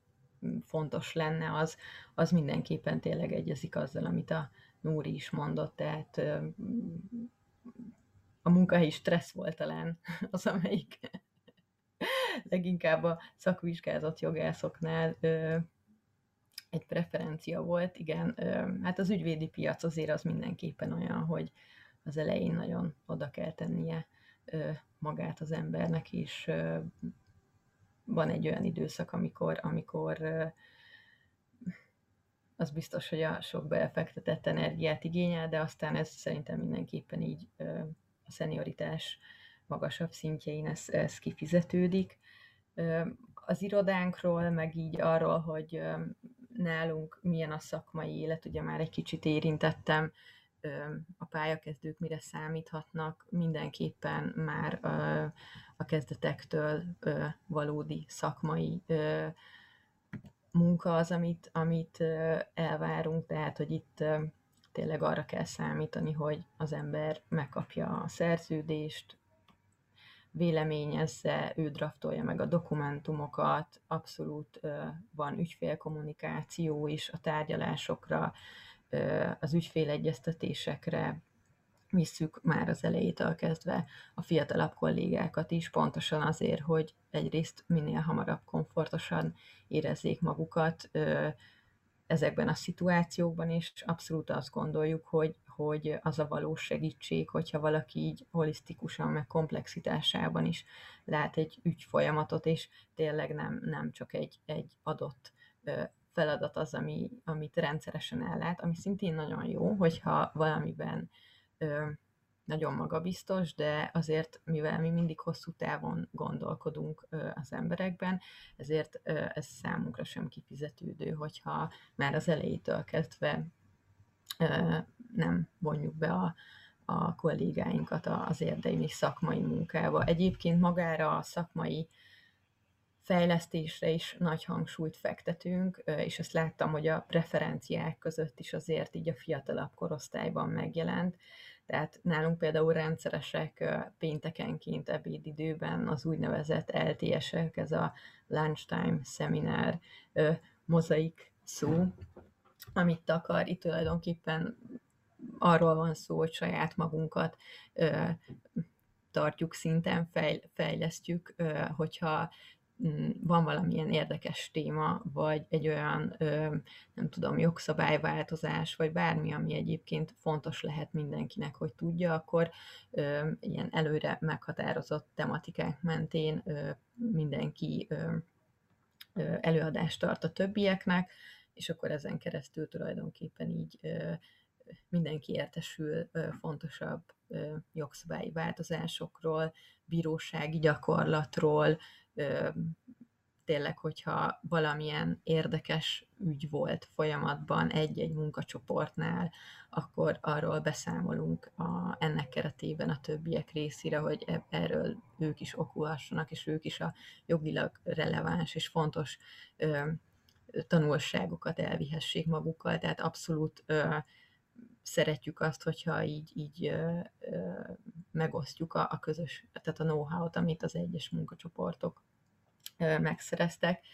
fontos lenne, az, az mindenképpen tényleg egyezik azzal, amit a Nóri is mondott, tehát a munkahelyi stressz volt talán az, amelyik leginkább a szakvizsgázott jogászoknál egy preferencia volt. Igen, hát az ügyvédi piac azért az mindenképpen olyan, hogy az elején nagyon oda kell tennie magát az embernek, és van egy olyan időszak, amikor, amikor az biztos, hogy a sok befektetett energiát igényel, de aztán ez szerintem mindenképpen így a szenioritás magasabb szintjein ez, ez kifizetődik. Az irodánkról, meg így arról, hogy nálunk milyen a szakmai élet, ugye már egy kicsit érintettem, a pályakezdők mire számíthatnak, mindenképpen már a kezdetektől valódi szakmai munka az, amit, amit elvárunk, tehát hogy itt tényleg arra kell számítani, hogy az ember megkapja a szerződést, véleményezze, ő draftolja meg a dokumentumokat, abszolút van ügyfélkommunikáció is a tárgyalásokra, az ügyfélegyeztetésekre. Visszük már az elejétől kezdve a fiatalabb kollégákat is, pontosan azért, hogy egyrészt minél hamarabb komfortosan érezzék magukat ezekben a szituációkban, és abszolút azt gondoljuk, hogy, hogy az a valós segítség, hogyha valaki így holisztikusan, meg komplexitásában is lát egy ügyfolyamatot, és tényleg nem, nem csak egy, egy adott feladat az, ami, amit rendszeresen ellát, ami szintén nagyon jó, hogyha valamiben ö, nagyon magabiztos, de azért, mivel mi mindig hosszú távon gondolkodunk ö, az emberekben, ezért ö, ez számunkra sem kifizetődő, hogyha már az elejétől kezdve nem vonjuk be a, a kollégáinkat az érdemi szakmai munkába. Egyébként magára a szakmai fejlesztésre is nagy hangsúlyt fektetünk, és ezt láttam, hogy a preferenciák között is azért így a fiatalabb korosztályban megjelent. Tehát nálunk például rendszeresek péntekenként ebédidőben az úgynevezett LTS-ek, ez a lunchtime seminar mozaik szó, amit akar. Itt tulajdonképpen arról van szó, hogy saját magunkat tartjuk szinten, fejlesztjük, hogyha Mm, van valamilyen érdekes téma, vagy egy olyan, nem tudom, jogszabályváltozás, vagy bármi, ami egyébként fontos lehet mindenkinek, hogy tudja, akkor ilyen előre meghatározott tematikák mentén mindenki előadást tart a többieknek, és akkor ezen keresztül tulajdonképpen így mindenki értesül fontosabb jogszabályi változásokról, bírósági gyakorlatról, tényleg, hogyha valamilyen érdekes ügy volt folyamatban egy-egy munkacsoportnál, akkor arról beszámolunk a, ennek keretében a többiek részére, hogy e, erről ők is okulhassanak, és ők is a jogilag releváns és fontos tanulságokat elvihessék magukkal, tehát abszolút szeretjük azt, hogyha így, így ö, ö, megosztjuk a, a közös, tehát a know-how-t, amit az egyes munkacsoportok ö, megszereztek.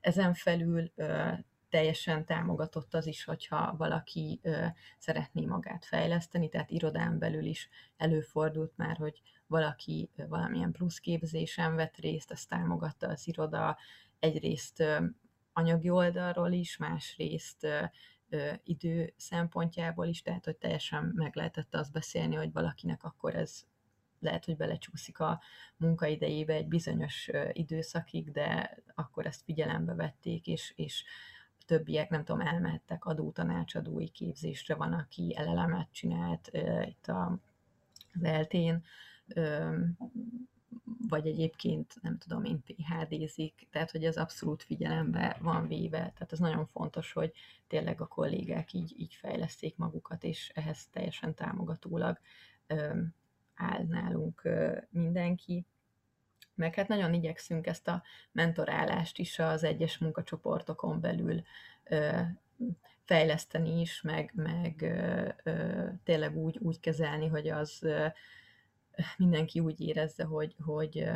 Ezen felül ö, teljesen támogatott az is, hogyha valaki ö, szeretné magát fejleszteni, tehát irodán belül is előfordult már, hogy valaki valamilyen plusz képzésen vett részt, ezt támogatta az iroda, egyrészt anyagi oldalról is, másrészt idő szempontjából is, tehát hogy teljesen meg lehetett azt beszélni, hogy valakinek akkor ez lehet, hogy belecsúszik a munkaidejébe egy bizonyos időszakig, de akkor ezt figyelembe vették, és, és többiek, nem tudom, elmehettek adótanácsadói képzésre, van, aki elelemet csinált itt a, az eltén, vagy egyébként nem tudom én PHD-zik, tehát hogy az abszolút figyelembe van véve, tehát ez nagyon fontos, hogy tényleg a kollégák így, így fejleszték magukat, és ehhez teljesen támogatólag ö, áll nálunk ö, mindenki. Meg hát nagyon igyekszünk ezt a mentorálást is az egyes munkacsoportokon belül ö, fejleszteni is, meg, meg ö, ö, tényleg úgy, úgy kezelni, hogy az ö, mindenki úgy érezze, hogy, hogy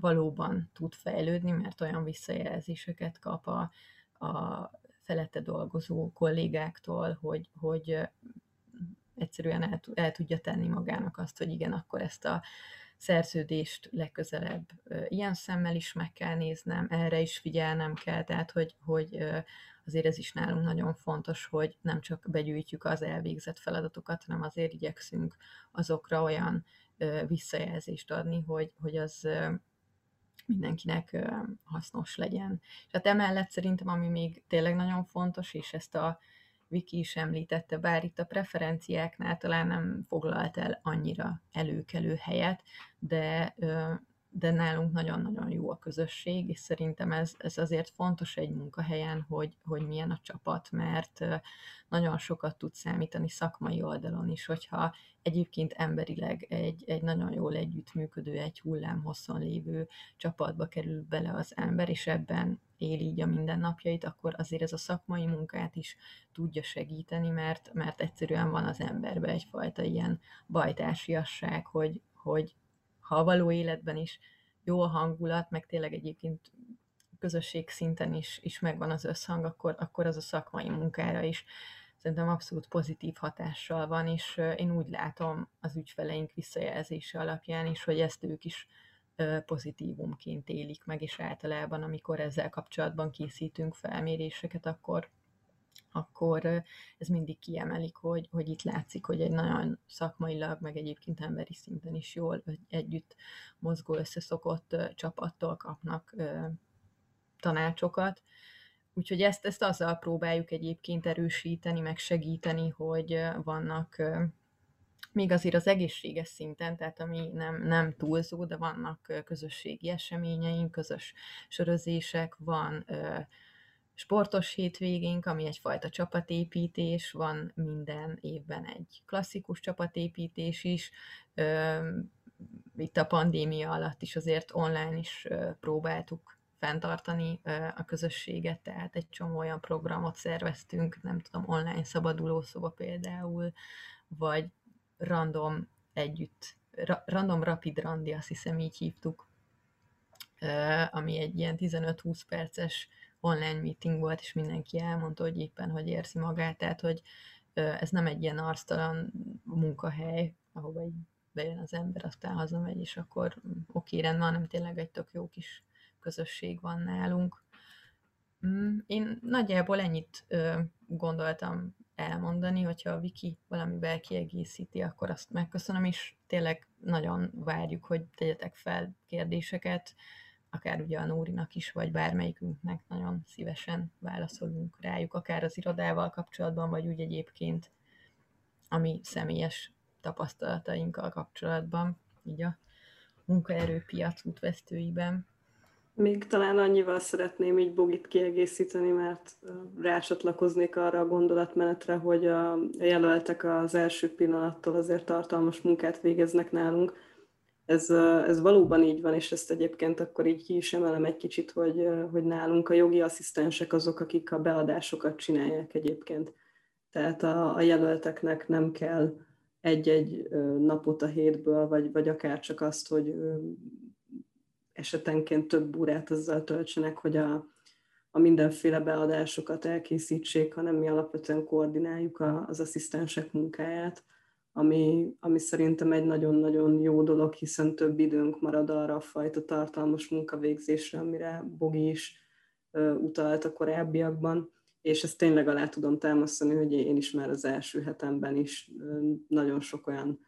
valóban tud fejlődni, mert olyan visszajelzéseket kap a, a felette dolgozó kollégáktól, hogy, hogy egyszerűen el, el tudja tenni magának azt, hogy igen, akkor ezt a szerződést legközelebb ilyen szemmel is meg kell néznem, erre is figyelnem kell, tehát hogy, hogy azért ez is nálunk nagyon fontos, hogy nem csak begyűjtjük az elvégzett feladatokat, hanem azért igyekszünk azokra olyan visszajelzést adni, hogy, hogy az mindenkinek hasznos legyen. És hát emellett szerintem, ami még tényleg nagyon fontos, és ezt a Viki is említette, bár itt a preferenciáknál talán nem foglalt el annyira előkelő helyet, de de nálunk nagyon-nagyon jó a közösség, és szerintem ez, ez azért fontos egy munkahelyen, hogy, hogy milyen a csapat, mert nagyon sokat tud számítani szakmai oldalon is, hogyha egyébként emberileg egy, egy nagyon jól együttműködő, egy hullám hosszon lévő csapatba kerül bele az ember, és ebben él így a mindennapjait, akkor azért ez a szakmai munkát is tudja segíteni, mert, mert egyszerűen van az emberbe egyfajta ilyen bajtársiasság, hogy, hogy ha a való életben is jó a hangulat, meg tényleg egyébként közösség szinten is, is megvan az összhang, akkor, akkor az a szakmai munkára is szerintem abszolút pozitív hatással van, és én úgy látom az ügyfeleink visszajelzése alapján is, hogy ezt ők is pozitívumként élik meg, és általában, amikor ezzel kapcsolatban készítünk felméréseket, akkor akkor ez mindig kiemelik, hogy, hogy itt látszik, hogy egy nagyon szakmailag, meg egyébként emberi szinten is jól együtt mozgó, összeszokott csapattól kapnak tanácsokat. Úgyhogy ezt, ezt azzal próbáljuk egyébként erősíteni, meg segíteni, hogy vannak még azért az egészséges szinten, tehát ami nem, nem túlzó, de vannak közösségi eseményeink, közös sörözések, van sportos hétvégénk, ami egyfajta csapatépítés, van minden évben egy klasszikus csapatépítés is, itt a pandémia alatt is azért online is próbáltuk fenntartani a közösséget, tehát egy csomó olyan programot szerveztünk, nem tudom, online szabadulószoba például, vagy random együtt, random rapid randi, azt hiszem így hívtuk, ami egy ilyen 15-20 perces online meeting volt, és mindenki elmondta, hogy éppen hogy érzi magát, tehát hogy ez nem egy ilyen arctalan munkahely, ahova így bejön az ember, aztán hazamegy, és akkor oké, rendben, hanem tényleg egy tök jó kis közösség van nálunk. Mm, én nagyjából ennyit gondoltam elmondani, hogyha a Viki valamivel kiegészíti, akkor azt megköszönöm, és tényleg nagyon várjuk, hogy tegyetek fel kérdéseket, akár ugye a Nórinak is, vagy bármelyikünknek nagyon szívesen válaszolunk rájuk, akár az irodával kapcsolatban, vagy úgy egyébként, ami személyes tapasztalatainkkal kapcsolatban, így a munkaerőpiac útvesztőiben. Még talán annyival szeretném így Bogit kiegészíteni, mert rácsatlakoznék arra a gondolatmenetre, hogy a jelöltek az első pillanattól azért tartalmas munkát végeznek nálunk, ez, ez valóban így van, és ezt egyébként akkor így ki is emelem egy kicsit, hogy, hogy nálunk a jogi asszisztensek azok, akik a beadásokat csinálják egyébként. Tehát a, a jelölteknek nem kell egy-egy napot a hétből, vagy, vagy akár csak azt, hogy esetenként több órát azzal töltsenek, hogy a, a mindenféle beadásokat elkészítsék, hanem mi alapvetően koordináljuk a, az asszisztensek munkáját ami, ami szerintem egy nagyon-nagyon jó dolog, hiszen több időnk marad arra a fajta tartalmas munkavégzésre, amire Bogi is utalt a korábbiakban, és ezt tényleg alá tudom támasztani, hogy én is már az első hetemben is nagyon sok olyan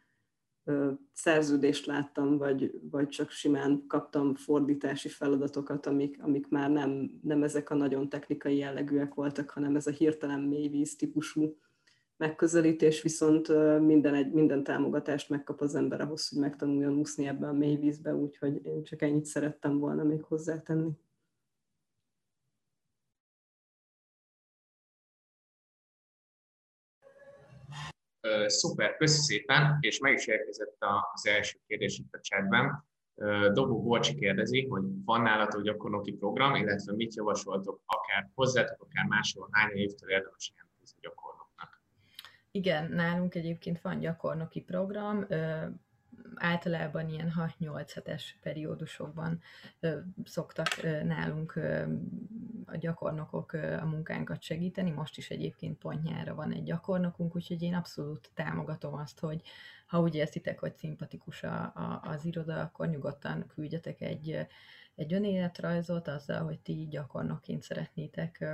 szerződést láttam, vagy, vagy csak simán kaptam fordítási feladatokat, amik, amik már nem, nem ezek a nagyon technikai jellegűek voltak, hanem ez a hirtelen mélyvíz típusú megközelítés, viszont minden, egy, minden támogatást megkap az ember ahhoz, hogy megtanuljon úszni ebben a mély vízbe, úgyhogy én csak ennyit szerettem volna még hozzátenni. Szuper, köszi szépen, és meg is érkezett az első kérdés itt a chatben. Dobó Borcsi kérdezi, hogy van nálatok gyakornoki program, illetve mit javasoltok akár hozzátok, akár máshol, hány évtől érdemes jelentkezni gyakornoknak? Igen, nálunk egyébként van gyakornoki program, általában ilyen 6-8 hetes periódusokban szoktak nálunk a gyakornokok a munkánkat segíteni. Most is egyébként pont van egy gyakornokunk, úgyhogy én abszolút támogatom azt, hogy ha úgy érzitek, hogy szimpatikus a, a, az iroda, akkor nyugodtan küldjetek egy, egy önéletrajzot azzal, hogy ti gyakornokként szeretnétek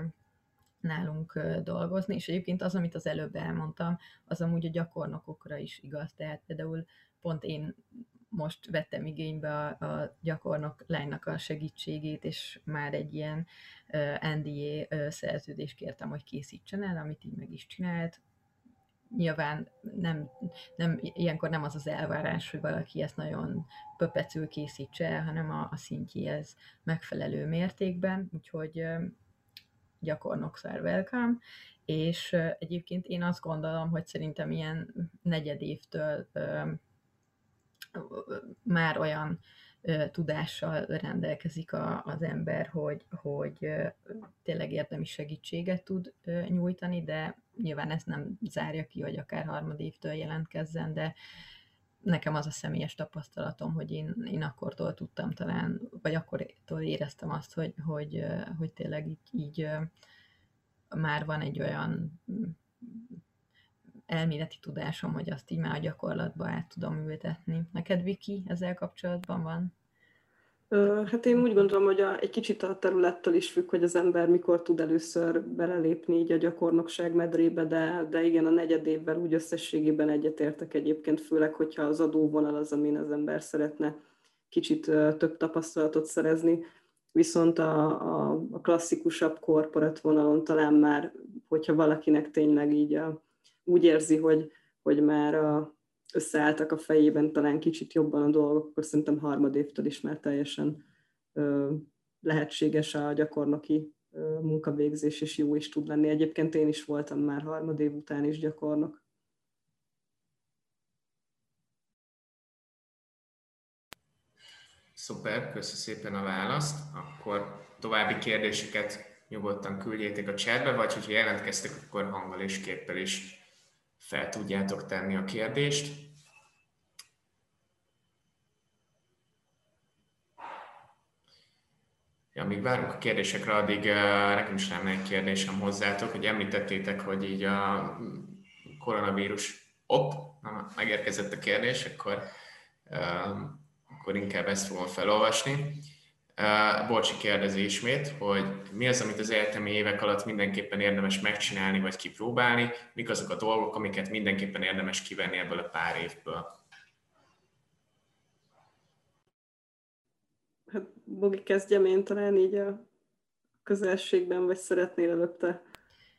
nálunk dolgozni, és egyébként az, amit az előbb elmondtam, az amúgy a gyakornokokra is igaz, tehát például pont én most vettem igénybe a, a gyakornok lánynak a segítségét, és már egy ilyen uh, NDA uh, szerződést kértem, hogy készítsen el, amit így meg is csinált. Nyilván nem, nem, ilyenkor nem az az elvárás, hogy valaki ezt nagyon pöpecül készítse el, hanem a, a szintjéhez megfelelő mértékben, úgyhogy uh, gyakornok sir és egyébként én azt gondolom, hogy szerintem ilyen negyed évtől már olyan tudással rendelkezik a, az ember, hogy, hogy tényleg érdemi segítséget tud nyújtani, de nyilván ez nem zárja ki, hogy akár harmadévtől jelentkezzen, de nekem az a személyes tapasztalatom, hogy én, én akkortól tudtam talán, vagy akkortól éreztem azt, hogy, hogy, hogy tényleg így, így már van egy olyan elméleti tudásom, hogy azt így már a gyakorlatba át tudom ültetni. Neked, Viki, ezzel kapcsolatban van? Hát én úgy gondolom, hogy a, egy kicsit a területtől is függ, hogy az ember mikor tud először belelépni így a gyakornokság medrébe, de, de igen, a negyed évvel úgy összességében egyetértek egyébként, főleg, hogyha az adóvonal az, amin az ember szeretne kicsit több tapasztalatot szerezni, viszont a, a, a klasszikusabb korporat vonalon talán már, hogyha valakinek tényleg így a, úgy érzi, hogy, hogy már a, összeálltak a fejében talán kicsit jobban a dolgok, akkor szerintem harmadévtől is már teljesen lehetséges a gyakornoki munkavégzés, és jó is tud lenni. Egyébként én is voltam már harmadév után is gyakornok. Szuper, köszi szépen a választ. Akkor további kérdéseket nyugodtan küldjétek a chatbe, vagy hogyha jelentkeztek, akkor hanggal és képpel is fel tudjátok tenni a kérdést. Ja, amíg várunk a kérdésekre, addig uh, nekem is lenne egy kérdésem hozzátok, hogy említettétek, hogy így a koronavírus, op, na, megérkezett a kérdés, akkor, uh, akkor inkább ezt fogom felolvasni. Bolcsi kérdezi ismét, hogy mi az, amit az egyetemi évek alatt mindenképpen érdemes megcsinálni vagy kipróbálni, mik azok a dolgok, amiket mindenképpen érdemes kivenni ebből a pár évből. Hát Bogi kezdjem én talán így a közelségben, vagy szeretnél előtte?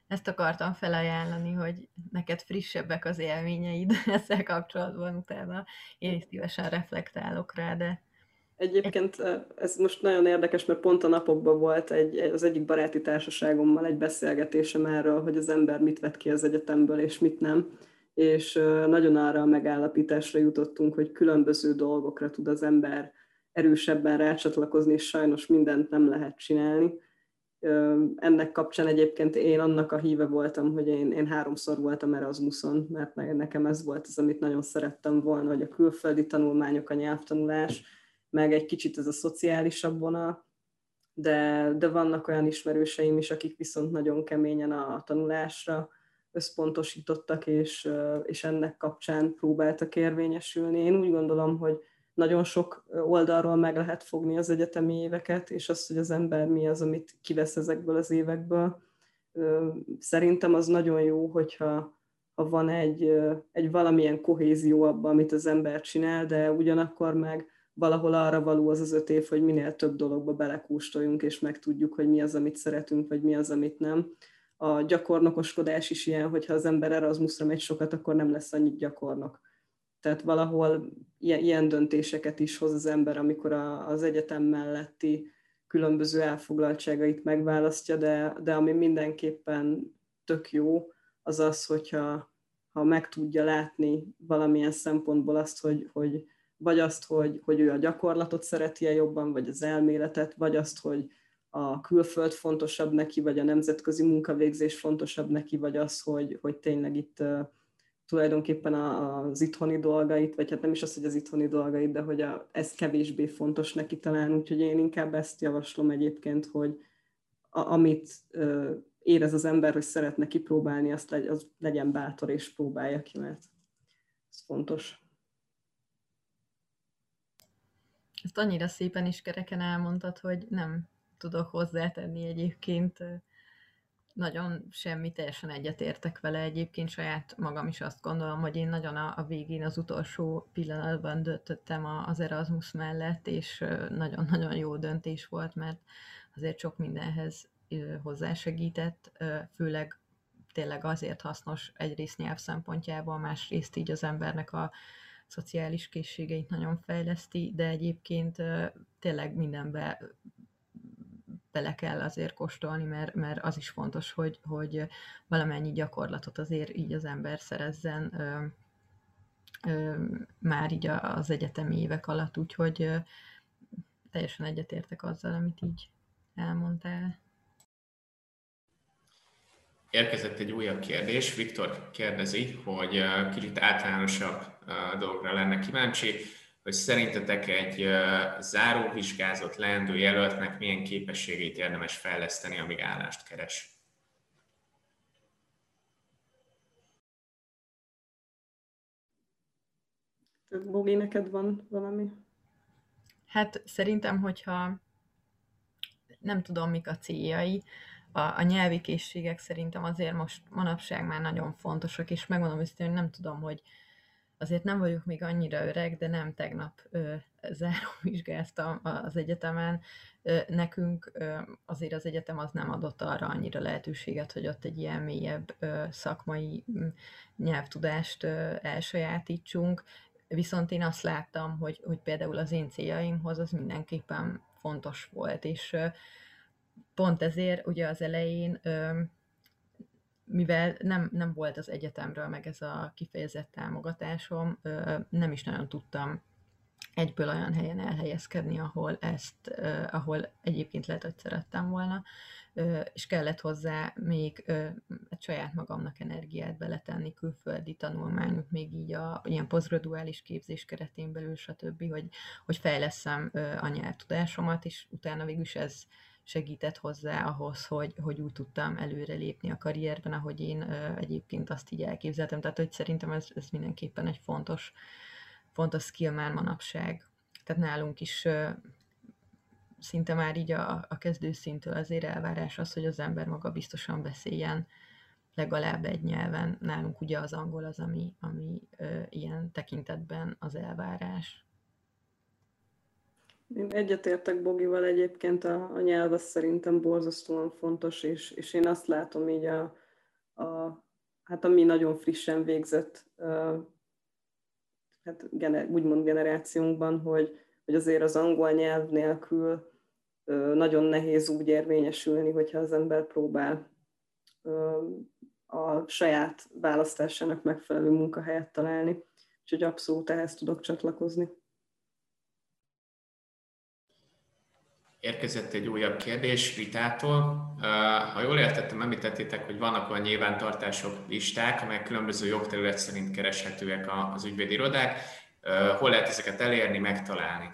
Ezt akartam felajánlani, hogy neked frissebbek az élményeid ezzel kapcsolatban utána. Én is szívesen reflektálok rá, de Egyébként ez most nagyon érdekes, mert pont a napokban volt egy, az egyik baráti társaságommal egy beszélgetésem erről, hogy az ember mit vett ki az egyetemből, és mit nem. És nagyon arra a megállapításra jutottunk, hogy különböző dolgokra tud az ember erősebben rácsatlakozni, és sajnos mindent nem lehet csinálni. Ennek kapcsán egyébként én annak a híve voltam, hogy én, én háromszor voltam Erasmuson, mert nekem ez volt az, amit nagyon szerettem volna, hogy a külföldi tanulmányok, a nyelvtanulás, meg egy kicsit ez a szociálisabb vonal, de, de vannak olyan ismerőseim is, akik viszont nagyon keményen a tanulásra összpontosítottak, és, és ennek kapcsán próbáltak érvényesülni. Én úgy gondolom, hogy nagyon sok oldalról meg lehet fogni az egyetemi éveket, és azt, hogy az ember mi az, amit kivesz ezekből az évekből. Szerintem az nagyon jó, hogyha ha van egy, egy valamilyen kohézió abban, amit az ember csinál, de ugyanakkor meg valahol arra való az az öt év, hogy minél több dologba belekústoljunk, és megtudjuk, hogy mi az, amit szeretünk, vagy mi az, amit nem. a gyakornokoskodás is ilyen, hogyha az ember Erasmusra megy sokat, akkor nem lesz annyit gyakornok. Tehát valahol ilyen, ilyen döntéseket is hoz az ember, amikor a, az egyetem melletti különböző elfoglaltságait megválasztja, de, de ami mindenképpen tök jó, az az, hogyha ha meg tudja látni valamilyen szempontból azt, hogy, hogy vagy azt, hogy, hogy ő a gyakorlatot szereti jobban, vagy az elméletet, vagy azt, hogy a külföld fontosabb neki, vagy a nemzetközi munkavégzés fontosabb neki, vagy az, hogy, hogy tényleg itt tulajdonképpen az itthoni dolgait, vagy hát nem is az, hogy az itthoni dolgait, de hogy a, ez kevésbé fontos neki talán, úgyhogy én inkább ezt javaslom egyébként, hogy a, amit uh, érez az ember, hogy szeretne kipróbálni, azt legy, az legyen bátor és próbálja ki, mert ez fontos. Ezt annyira szépen is kereken elmondtad, hogy nem tudok hozzátenni egyébként nagyon semmi, teljesen egyetértek vele. Egyébként saját magam is azt gondolom, hogy én nagyon a, a végén, az utolsó pillanatban döntöttem az Erasmus mellett, és nagyon-nagyon jó döntés volt, mert azért sok mindenhez hozzásegített, főleg tényleg azért hasznos egyrészt nyelv szempontjából, másrészt így az embernek a szociális készségeit nagyon fejleszti, de egyébként tényleg mindenbe bele kell azért kóstolni, mert, mert az is fontos, hogy, hogy valamennyi gyakorlatot azért így az ember szerezzen ö, ö, már így az egyetemi évek alatt, úgyhogy ö, teljesen egyetértek azzal, amit így elmondtál. Érkezett egy újabb kérdés. Viktor kérdezi, hogy kicsit általánosabb dologra lenne kíváncsi hogy szerintetek egy záróvizsgázott leendő jelöltnek milyen képességét érdemes fejleszteni, amíg állást keres? Bogi, neked van valami? Hát szerintem, hogyha nem tudom, mik a céljai, a, a nyelvi készségek szerintem azért most manapság már nagyon fontosak, és megmondom őszintén, hogy nem tudom, hogy, azért nem vagyok még annyira öreg, de nem tegnap ö, záróvizsgáztam az egyetemen. Ö, nekünk ö, azért az egyetem az nem adott arra annyira lehetőséget, hogy ott egy ilyen mélyebb ö, szakmai nyelvtudást ö, elsajátítsunk. Viszont én azt láttam, hogy, hogy például az én céljaimhoz az mindenképpen fontos volt, és ö, pont ezért ugye az elején mivel nem, nem volt az egyetemről meg ez a kifejezett támogatásom, nem is nagyon tudtam egyből olyan helyen elhelyezkedni, ahol ezt, ahol egyébként lehet, hogy szerettem volna, és kellett hozzá még egy saját magamnak energiát beletenni, külföldi tanulmányok, még így a ilyen posztgraduális képzés keretén belül, stb., hogy, hogy fejleszem a nyelvtudásomat, és utána végülis ez segített hozzá ahhoz, hogy, hogy úgy tudtam előrelépni a karrierben, ahogy én egyébként azt így elképzeltem. Tehát, hogy szerintem ez, ez mindenképpen egy fontos, fontos skill már manapság. Tehát nálunk is szinte már így a, a kezdőszintől azért elvárás az, hogy az ember maga biztosan beszéljen legalább egy nyelven. Nálunk ugye az angol az, ami, ami ö, ilyen tekintetben az elvárás. Én egyetértek Bogival egyébként, a, a nyelv az szerintem borzasztóan fontos, és, és én azt látom így a, a hát a mi nagyon frissen végzett uh, hát gener, úgymond generációnkban, hogy, hogy azért az angol nyelv nélkül uh, nagyon nehéz úgy érvényesülni, hogyha az ember próbál uh, a saját választásának megfelelő munkahelyet találni. Úgyhogy abszolút ehhez tudok csatlakozni. Érkezett egy újabb kérdés Ritától. Ha jól értettem, említettétek, hogy vannak olyan nyilvántartások, listák, amelyek különböző jogterület szerint kereshetőek az ügyvédirodák. Hol lehet ezeket elérni, megtalálni?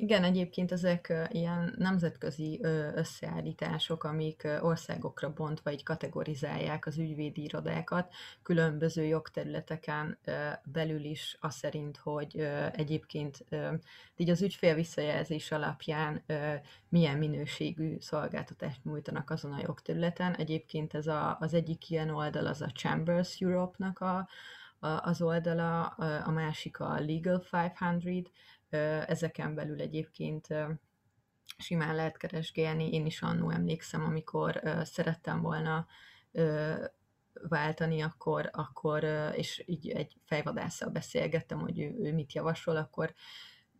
Igen, egyébként ezek ilyen nemzetközi összeállítások, amik országokra bontva így kategorizálják az ügyvédi irodákat, különböző jogterületeken belül is az szerint, hogy egyébként így az ügyfél visszajelzés alapján milyen minőségű szolgáltatást nyújtanak azon a jogterületen. Egyébként ez a, az egyik ilyen oldal az a Chambers Europe-nak a, az oldala, a másik a Legal 500, ezeken belül egyébként simán lehet keresgélni. Én is annó emlékszem, amikor szerettem volna váltani, akkor, akkor és így egy fejvadásszal beszélgettem, hogy ő, ő mit javasol, akkor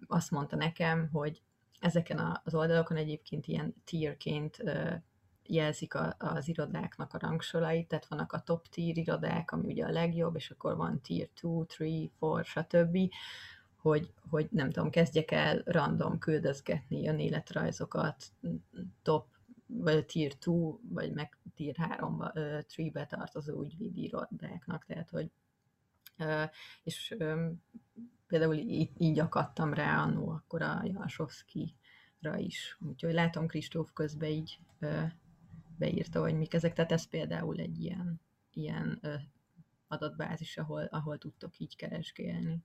azt mondta nekem, hogy ezeken az oldalakon egyébként ilyen tierként jelzik a, az irodáknak a rangsorait, tehát vannak a top tier irodák, ami ugye a legjobb, és akkor van tier 2, 3, 4, stb., hogy, hogy nem tudom, kezdjek el random küldözgetni önéletrajzokat, top vagy tier 2, vagy meg tier 3-ba, 3-be tartozó ügyvédi irodáknak, tehát hogy és például így, így akadtam rá annó akkor a Jalsovszki-ra is. Úgyhogy látom Kristóf közben így beírta, hogy mik ezek, tehát ez például egy ilyen, ilyen adatbázis, ahol, ahol tudtok így keresgélni.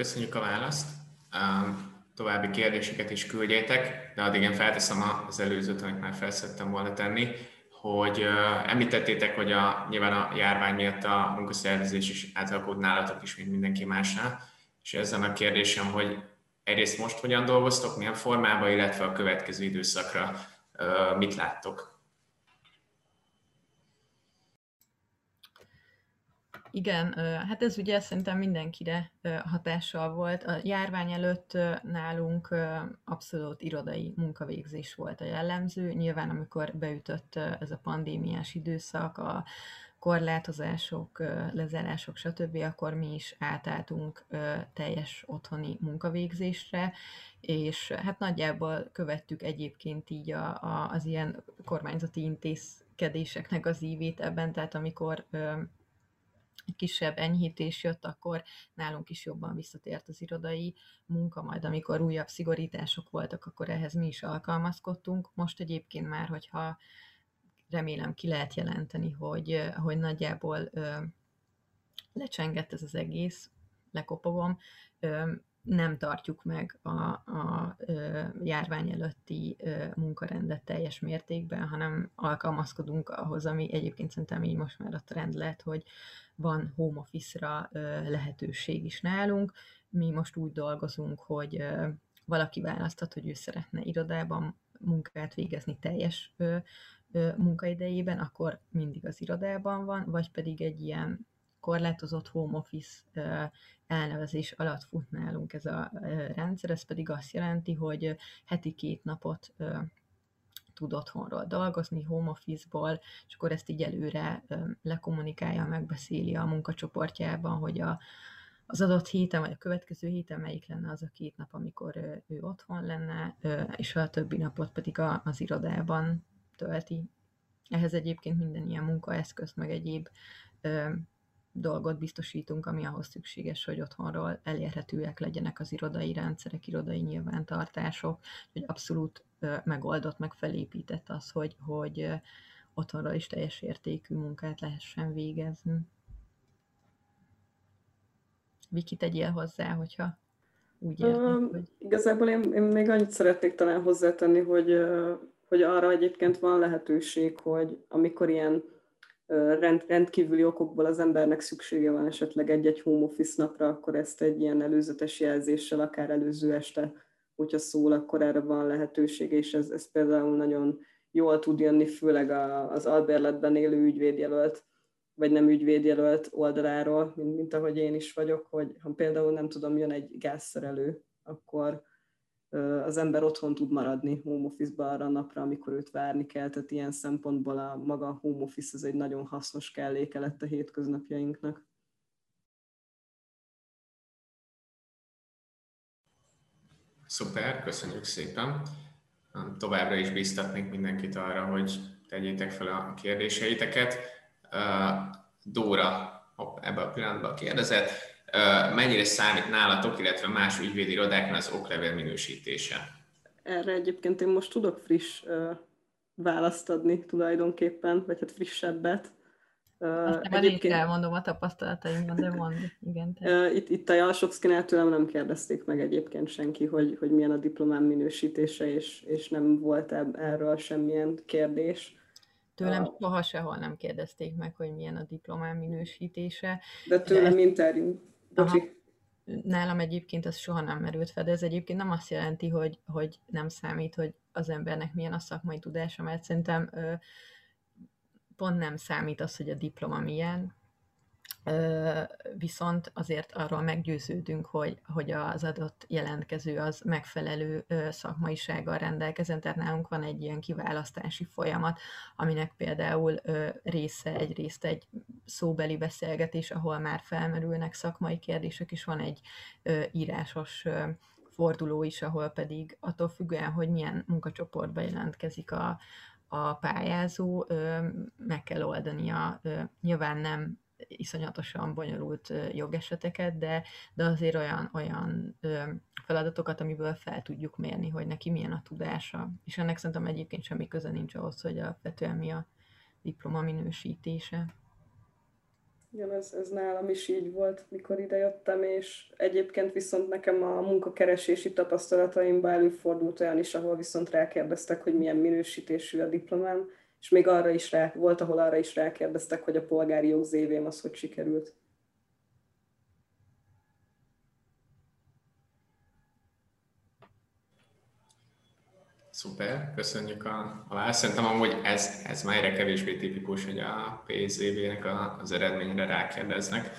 Köszönjük a választ. További kérdéseket is küldjétek, de addig én felteszem az előzőt, amit már felszedtem volna tenni, hogy említettétek, hogy a, nyilván a járvány miatt a munkaszervezés is átalakult nálatok is, mint mindenki másnál, és ezen a kérdésem, hogy egyrészt most hogyan dolgoztok, milyen formában, illetve a következő időszakra mit láttok? Igen, hát ez ugye szerintem mindenkire hatással volt. A járvány előtt nálunk abszolút irodai munkavégzés volt a jellemző. Nyilván, amikor beütött ez a pandémiás időszak, a korlátozások, lezárások, stb., akkor mi is átálltunk teljes otthoni munkavégzésre, és hát nagyjából követtük egyébként így a, a, az ilyen kormányzati intézkedéseknek az ívét ebben, tehát amikor kisebb enyhítés jött, akkor nálunk is jobban visszatért az irodai munka, majd amikor újabb szigorítások voltak, akkor ehhez mi is alkalmazkodtunk. Most egyébként már, hogyha remélem ki lehet jelenteni, hogy, hogy nagyjából lecsengett ez az egész, lekopogom, nem tartjuk meg a, a járvány előtti munkarendet teljes mértékben, hanem alkalmazkodunk ahhoz, ami egyébként szerintem így most már a trend lett, hogy van home office-ra lehetőség is nálunk. Mi most úgy dolgozunk, hogy valaki választhat, hogy ő szeretne irodában munkát végezni teljes munkaidejében, akkor mindig az irodában van, vagy pedig egy ilyen korlátozott home office elnevezés alatt fut nálunk ez a rendszer, ez pedig azt jelenti, hogy heti két napot tud otthonról dolgozni, home office-ból, és akkor ezt így előre lekommunikálja, megbeszéli a munkacsoportjában, hogy a, az adott héten, vagy a következő héten melyik lenne az a két nap, amikor ő otthon lenne, és a többi napot pedig az irodában tölti. Ehhez egyébként minden ilyen munkaeszközt, meg egyéb dolgot biztosítunk, ami ahhoz szükséges, hogy otthonról elérhetőek legyenek az irodai rendszerek, irodai nyilvántartások, hogy abszolút megoldott, meg felépített az, hogy, hogy otthonról is teljes értékű munkát lehessen végezni. Viki, tegyél hozzá, hogyha úgy érted, uh, hogy... Igazából én, én még annyit szeretnék talán hozzátenni, hogy, hogy arra egyébként van lehetőség, hogy amikor ilyen rend, rendkívüli okokból az embernek szüksége van esetleg egy-egy home office napra, akkor ezt egy ilyen előzetes jelzéssel, akár előző este, hogyha szól, akkor erre van lehetőség, és ez, ez például nagyon jól tud jönni, főleg az albérletben élő ügyvédjelölt, vagy nem ügyvédjelölt oldaláról, mint, mint ahogy én is vagyok, hogy ha például nem tudom, jön egy gázszerelő, akkor az ember otthon tud maradni home office-ba arra a napra, amikor őt várni kell, tehát ilyen szempontból a maga home office az egy nagyon hasznos kelléke lett a hétköznapjainknak. Szuper, köszönjük szépen. Továbbra is biztatnék mindenkit arra, hogy tegyétek fel a kérdéseiteket. Dóra ebben a pillanatban kérdezett, mennyire számít nálatok, illetve más ügyvédi irodáknál az oklevél minősítése? Erre egyébként én most tudok friss választ adni tulajdonképpen, vagy hát frissebbet. Aztán egyébként... elmondom a tapasztalataimban, de mond, igen. Te. Itt, itt a Jalsovszkinál tőlem nem kérdezték meg egyébként senki, hogy, hogy milyen a diplomám minősítése, és, és nem volt erről semmilyen kérdés. Tőlem a... soha sehol nem kérdezték meg, hogy milyen a diplomám minősítése. De tőlem de... interjú Bocsi, nálam egyébként ez soha nem merült fel, de ez egyébként nem azt jelenti, hogy, hogy nem számít, hogy az embernek milyen a szakmai tudása, mert szerintem pont nem számít az, hogy a diploma milyen, viszont azért arról meggyőződünk, hogy, hogy az adott jelentkező az megfelelő szakmaisággal rendelkezen, tehát nálunk van egy ilyen kiválasztási folyamat, aminek például része egyrészt egy szóbeli beszélgetés, ahol már felmerülnek szakmai kérdések, és van egy írásos forduló is, ahol pedig attól függően, hogy milyen munkacsoportba jelentkezik a, a pályázó, meg kell oldania. Nyilván nem iszonyatosan bonyolult jogeseteket, de, de azért olyan, olyan feladatokat, amiből fel tudjuk mérni, hogy neki milyen a tudása. És ennek szerintem egyébként semmi köze nincs ahhoz, hogy alapvetően mi a diploma minősítése. Igen, ez, ez nálam is így volt, mikor idejöttem, és egyébként viszont nekem a munkakeresési tapasztalataimban előfordult olyan is, ahol viszont rákérdeztek, hogy milyen minősítésű a diplomám, és még arra is rá, volt, ahol arra is rákérdeztek, hogy a polgári jogzévém az hogy sikerült. Szuper, köszönjük a, a választ. Szerintem amúgy ez, ez már egyre kevésbé tipikus, hogy a PZV-nek az eredményre rákérdeznek.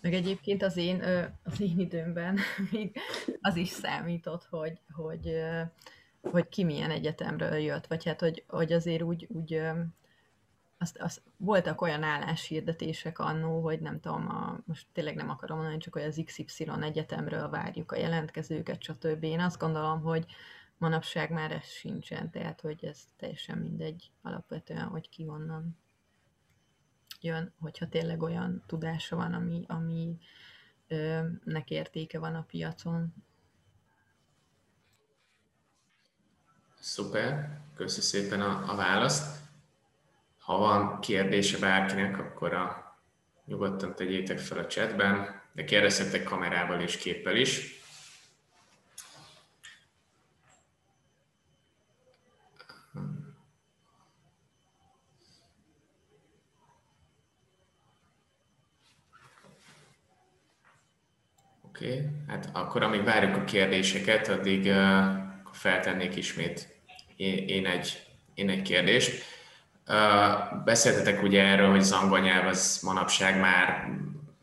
Meg egyébként az én, az én időmben még az is számított, hogy, hogy hogy ki milyen egyetemről jött, vagy hát, hogy, hogy azért úgy, úgy azt, azt, voltak olyan álláshirdetések annó, hogy nem tudom, a, most tényleg nem akarom mondani, csak hogy az XY egyetemről várjuk a jelentkezőket, stb. Én azt gondolom, hogy manapság már ez sincsen, tehát hogy ez teljesen mindegy alapvetően, hogy ki honnan jön, hogyha tényleg olyan tudása van, ami, ami ö, nek értéke van a piacon, Szuper, köszi szépen a, a választ. Ha van kérdése bárkinek, akkor a, nyugodtan tegyétek fel a chatben, de kérdezhetek kamerával és képpel is. Oké, okay. hát akkor amíg várjuk a kérdéseket, addig uh, feltennék ismét én egy, én egy kérdést. Beszéltetek ugye erről, hogy az angol nyelv az manapság már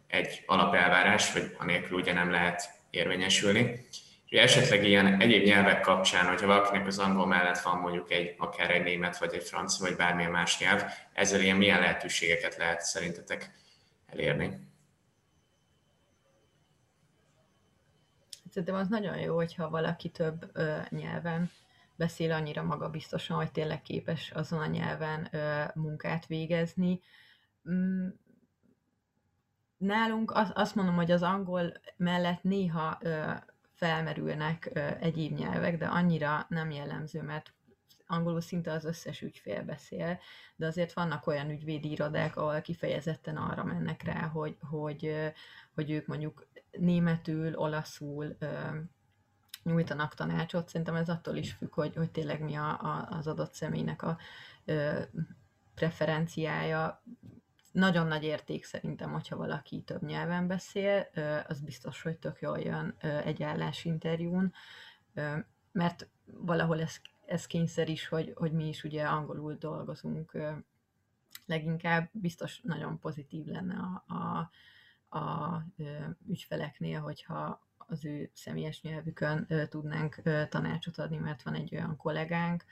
egy alapelvárás, vagy anélkül ugye nem lehet érvényesülni. És esetleg ilyen egyéb nyelvek kapcsán, hogyha valakinek az angol mellett van mondjuk egy, akár egy német, vagy egy francia, vagy bármilyen más nyelv, ezzel ilyen milyen lehetőségeket lehet szerintetek elérni? Szerintem az nagyon jó, hogyha valaki több ö, nyelven beszél annyira magabiztosan, hogy tényleg képes azon a nyelven ö, munkát végezni. Mm, nálunk az, azt mondom, hogy az angol mellett néha ö, felmerülnek ö, egyéb nyelvek, de annyira nem jellemző, mert angolul szinte az összes ügyfél beszél, de azért vannak olyan ügyvédi irodák, ahol kifejezetten arra mennek rá, hogy, hogy, hogy ők mondjuk németül, olaszul nyújtanak tanácsot. Szerintem ez attól is függ, hogy, hogy tényleg mi a, a, az adott személynek a ö, preferenciája. Nagyon nagy érték szerintem, hogyha valaki több nyelven beszél, ö, az biztos, hogy tök jól jön ö, egy állásinterjún, ö, mert valahol ez, ez kényszer is, hogy, hogy mi is ugye angolul dolgozunk ö, leginkább, biztos nagyon pozitív lenne a, a, a ügyfeleknél, hogyha az ő személyes nyelvükön tudnánk tanácsot adni, mert van egy olyan kollégánk.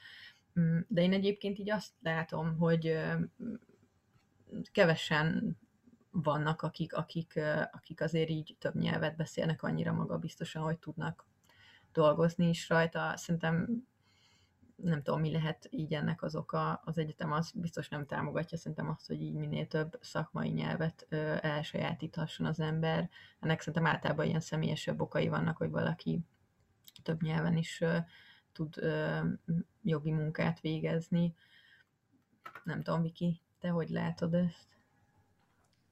Mm, de én egyébként így azt látom, hogy kevesen vannak, akik, akik, akik azért így több nyelvet beszélnek annyira magabiztosan, hogy tudnak dolgozni is rajta. Szerintem nem tudom, mi lehet így ennek az oka. Az egyetem az biztos nem támogatja szerintem azt, hogy így minél több szakmai nyelvet ö, elsajátíthasson az ember. Ennek szerintem általában ilyen személyesebb okai vannak, hogy valaki több nyelven is ö, tud ö, jogi munkát végezni. Nem tudom, Viki, te hogy látod ezt?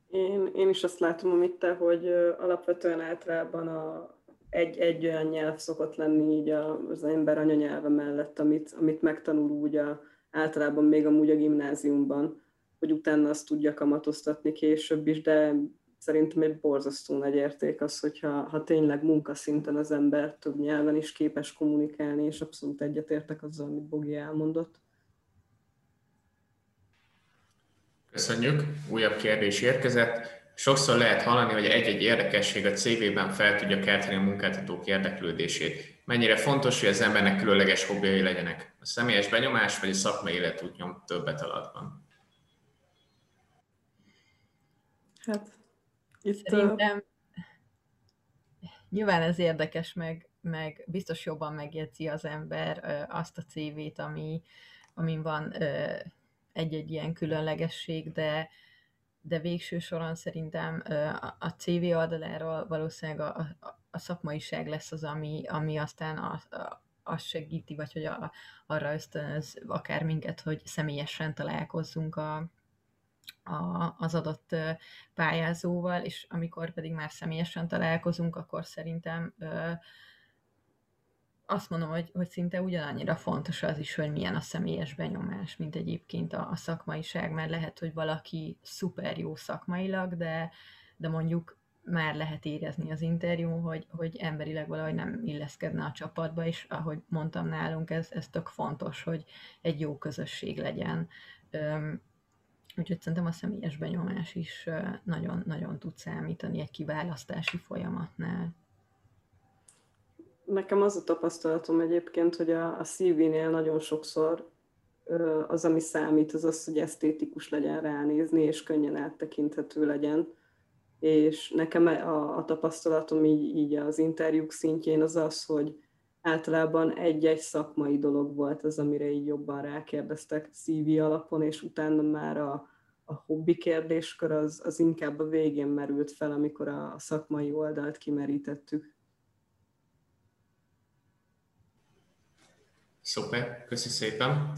Én, én is azt látom, amit te, hogy alapvetően általában a, egy, egy olyan nyelv szokott lenni így az ember anyanyelve mellett, amit, amit megtanul úgy a, általában még amúgy a gimnáziumban, hogy utána azt tudja kamatoztatni később is, de szerintem egy borzasztó nagy érték az, hogyha ha tényleg munkaszinten az ember több nyelven is képes kommunikálni, és abszolút egyetértek azzal, amit Bogi elmondott. Köszönjük. Újabb kérdés érkezett. Sokszor lehet hallani, hogy egy-egy érdekesség a CV-ben fel tudja kelteni a munkáltatók érdeklődését. Mennyire fontos, hogy az embernek különleges hobbiai legyenek? A személyes benyomás vagy a szakmai életút nyom többet alatban? Hát, itt Szerintem a... nyilván ez érdekes, meg, meg biztos jobban megjegyzi az ember azt a CV-t, ami, amin van egy-egy ilyen különlegesség, de, de végső soron szerintem a CV oldaláról valószínűleg a, a, a szakmaiság lesz az, ami, ami aztán a, a, azt segíti, vagy hogy a, arra ösztönöz akár minket, hogy személyesen találkozzunk a, a, az adott pályázóval, és amikor pedig már személyesen találkozunk, akkor szerintem azt mondom, hogy, hogy szinte ugyanannyira fontos az is, hogy milyen a személyes benyomás, mint egyébként a, a szakmaiság, mert lehet, hogy valaki szuper jó szakmailag, de, de mondjuk már lehet érezni az interjú, hogy, hogy emberileg valahogy nem illeszkedne a csapatba, és ahogy mondtam nálunk, ez, ez tök fontos, hogy egy jó közösség legyen. Úgyhogy szerintem a személyes benyomás is nagyon-nagyon tud számítani egy kiválasztási folyamatnál. Nekem az a tapasztalatom egyébként, hogy a, a CV-nél nagyon sokszor az, ami számít, az az, hogy esztétikus legyen ránézni, és könnyen áttekinthető legyen. És nekem a, a tapasztalatom így, így az interjúk szintjén az az, hogy általában egy-egy szakmai dolog volt az, amire így jobban rákérdeztek CV alapon, és utána már a, a hobbi kérdéskör az, az inkább a végén merült fel, amikor a szakmai oldalt kimerítettük. Szuper, köszi szépen.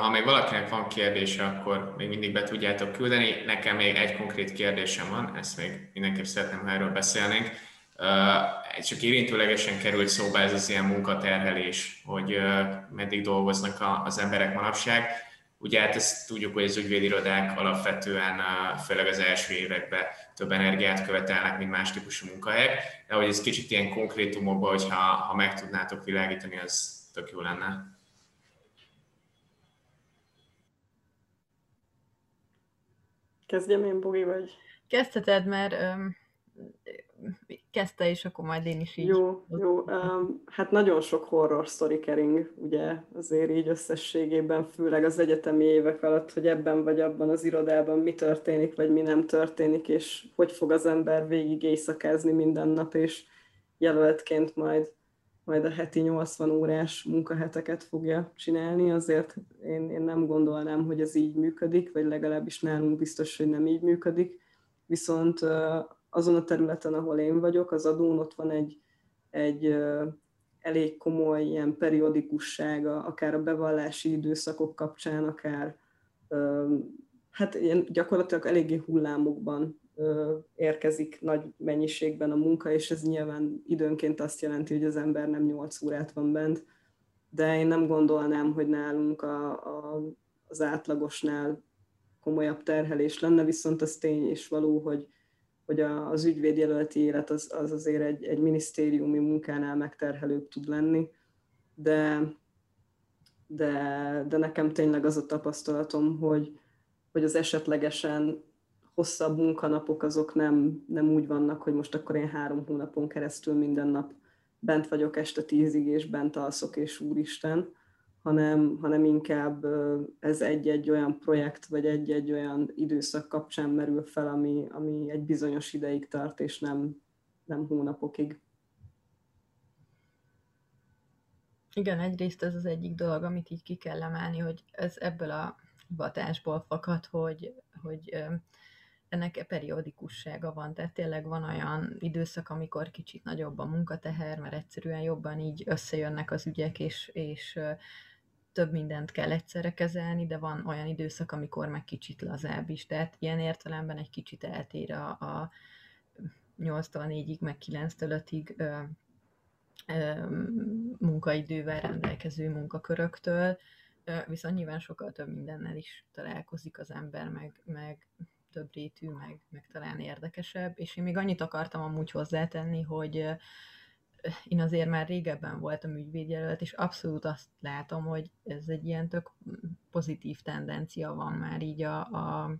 Ha még valakinek van kérdése, akkor még mindig be tudjátok küldeni. Nekem még egy konkrét kérdésem van, ezt még mindenképp szeretném, ha erről beszélnénk. Csak érintőlegesen került szóba ez az ilyen munkaterhelés, hogy meddig dolgoznak az emberek manapság. Ugye hát ezt tudjuk, hogy az ügyvédirodák alapvetően, főleg az első években több energiát követelnek, mint más típusú munkahelyek, de hogy ez kicsit ilyen konkrétumokban, hogyha ha meg tudnátok világítani, az tök jó lenne. Kezdjem én, Bogi, vagy? Kezdheted, mert um, kezdte, és akkor majd én is így. Jó, jó. Um, hát nagyon sok horror story kering, ugye azért így összességében, főleg az egyetemi évek alatt, hogy ebben vagy abban az irodában mi történik, vagy mi nem történik, és hogy fog az ember végig éjszakázni minden nap, és jelöltként majd majd a heti 80 órás munkaheteket fogja csinálni, azért én, én nem gondolnám, hogy ez így működik, vagy legalábbis nálunk biztos, hogy nem így működik. Viszont azon a területen, ahol én vagyok, az adón ott van egy, egy elég komoly ilyen periodikussága, akár a bevallási időszakok kapcsán, akár hát ilyen gyakorlatilag eléggé hullámokban érkezik nagy mennyiségben a munka, és ez nyilván időnként azt jelenti, hogy az ember nem 8 órát van bent, de én nem gondolnám, hogy nálunk a, a, az átlagosnál komolyabb terhelés lenne, viszont az tény is való, hogy, hogy a, az ügyvédjelölti élet az, az azért egy, egy minisztériumi munkánál megterhelőbb tud lenni, de, de, de nekem tényleg az a tapasztalatom, hogy, hogy az esetlegesen hosszabb munkanapok azok nem, nem úgy vannak, hogy most akkor én három hónapon keresztül minden nap bent vagyok este tízig, és bent alszok, és úristen, hanem, hanem inkább ez egy-egy olyan projekt, vagy egy-egy olyan időszak kapcsán merül fel, ami, ami egy bizonyos ideig tart, és nem, nem hónapokig. Igen, egyrészt ez az egyik dolog, amit így ki kell emelni, hogy ez ebből a hivatásból fakad, hogy, hogy ennek periódikussága van, tehát tényleg van olyan időszak, amikor kicsit nagyobb a munkateher, mert egyszerűen jobban így összejönnek az ügyek, és, és több mindent kell egyszerre kezelni, de van olyan időszak, amikor meg kicsit lazább is, tehát ilyen értelemben egy kicsit eltér a, a 8-tól 4-ig, meg 9-től 5-ig munkaidővel rendelkező munkaköröktől, viszont nyilván sokkal több mindennel is találkozik az ember, meg, meg több rétű, meg, meg talán érdekesebb, és én még annyit akartam amúgy hozzátenni, hogy én azért már régebben voltam ügyvédjelölt, és abszolút azt látom, hogy ez egy ilyen tök pozitív tendencia van már így a, a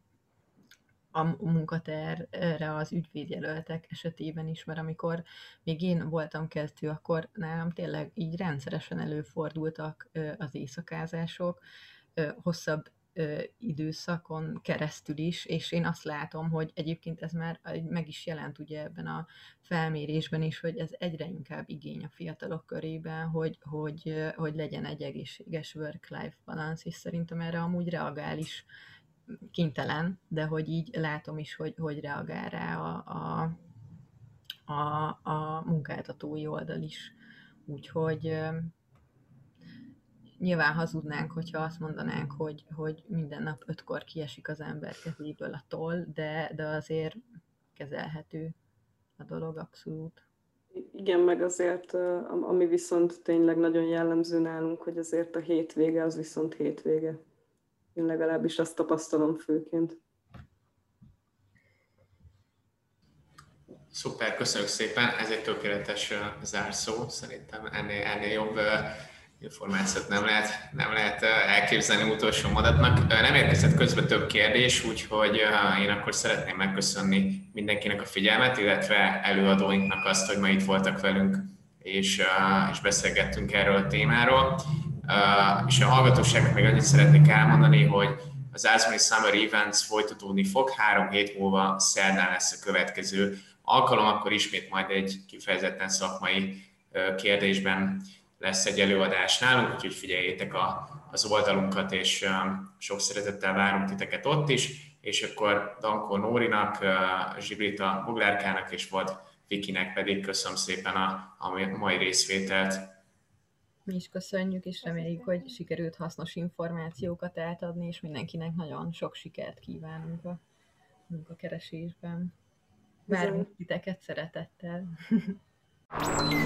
a munkaterre az ügyvédjelöltek esetében is, mert amikor még én voltam kezdő, akkor nálam tényleg így rendszeresen előfordultak az éjszakázások, hosszabb időszakon keresztül is, és én azt látom, hogy egyébként ez már meg is jelent ugye ebben a felmérésben is, hogy ez egyre inkább igény a fiatalok körében, hogy, hogy, hogy legyen egy egészséges work-life balance, és szerintem erre amúgy reagál is kénytelen, de hogy így látom is, hogy, hogy reagál rá a, a, a, a munkáltatói oldal is. Úgyhogy nyilván hazudnánk, hogyha azt mondanánk, hogy, hogy minden nap ötkor kiesik az ember kezéből a toll, de, de azért kezelhető a dolog abszolút. Igen, meg azért, ami viszont tényleg nagyon jellemző nálunk, hogy azért a hétvége az viszont hétvége. Én legalábbis azt tapasztalom főként. Szuper, köszönjük szépen. Ez egy tökéletes zárszó. Szerintem ennél, ennél jobb információt nem lehet, nem lehet elképzelni utolsó mondatnak. Nem érkezett közben több kérdés, úgyhogy én akkor szeretném megköszönni mindenkinek a figyelmet, illetve előadóinknak azt, hogy ma itt voltak velünk, és, és beszélgettünk erről a témáról. És a hallgatóságnak még annyit szeretnék elmondani, hogy az Ázmani Summer Events folytatódni fog, három hét múlva szerdán lesz a következő alkalom, akkor ismét majd egy kifejezetten szakmai kérdésben lesz egy előadás nálunk, úgyhogy figyeljétek a, az oldalunkat, és sok szeretettel várunk titeket ott is, és akkor Dankó Nórinak, Zsibrita Buglárkának és volt Vikinek pedig köszönöm szépen a, a mai részvételt. Mi is köszönjük, és reméljük, hogy sikerült hasznos információkat átadni, és mindenkinek nagyon sok sikert kívánunk a munkakeresésben. Várunk titeket szeretettel. Thank you.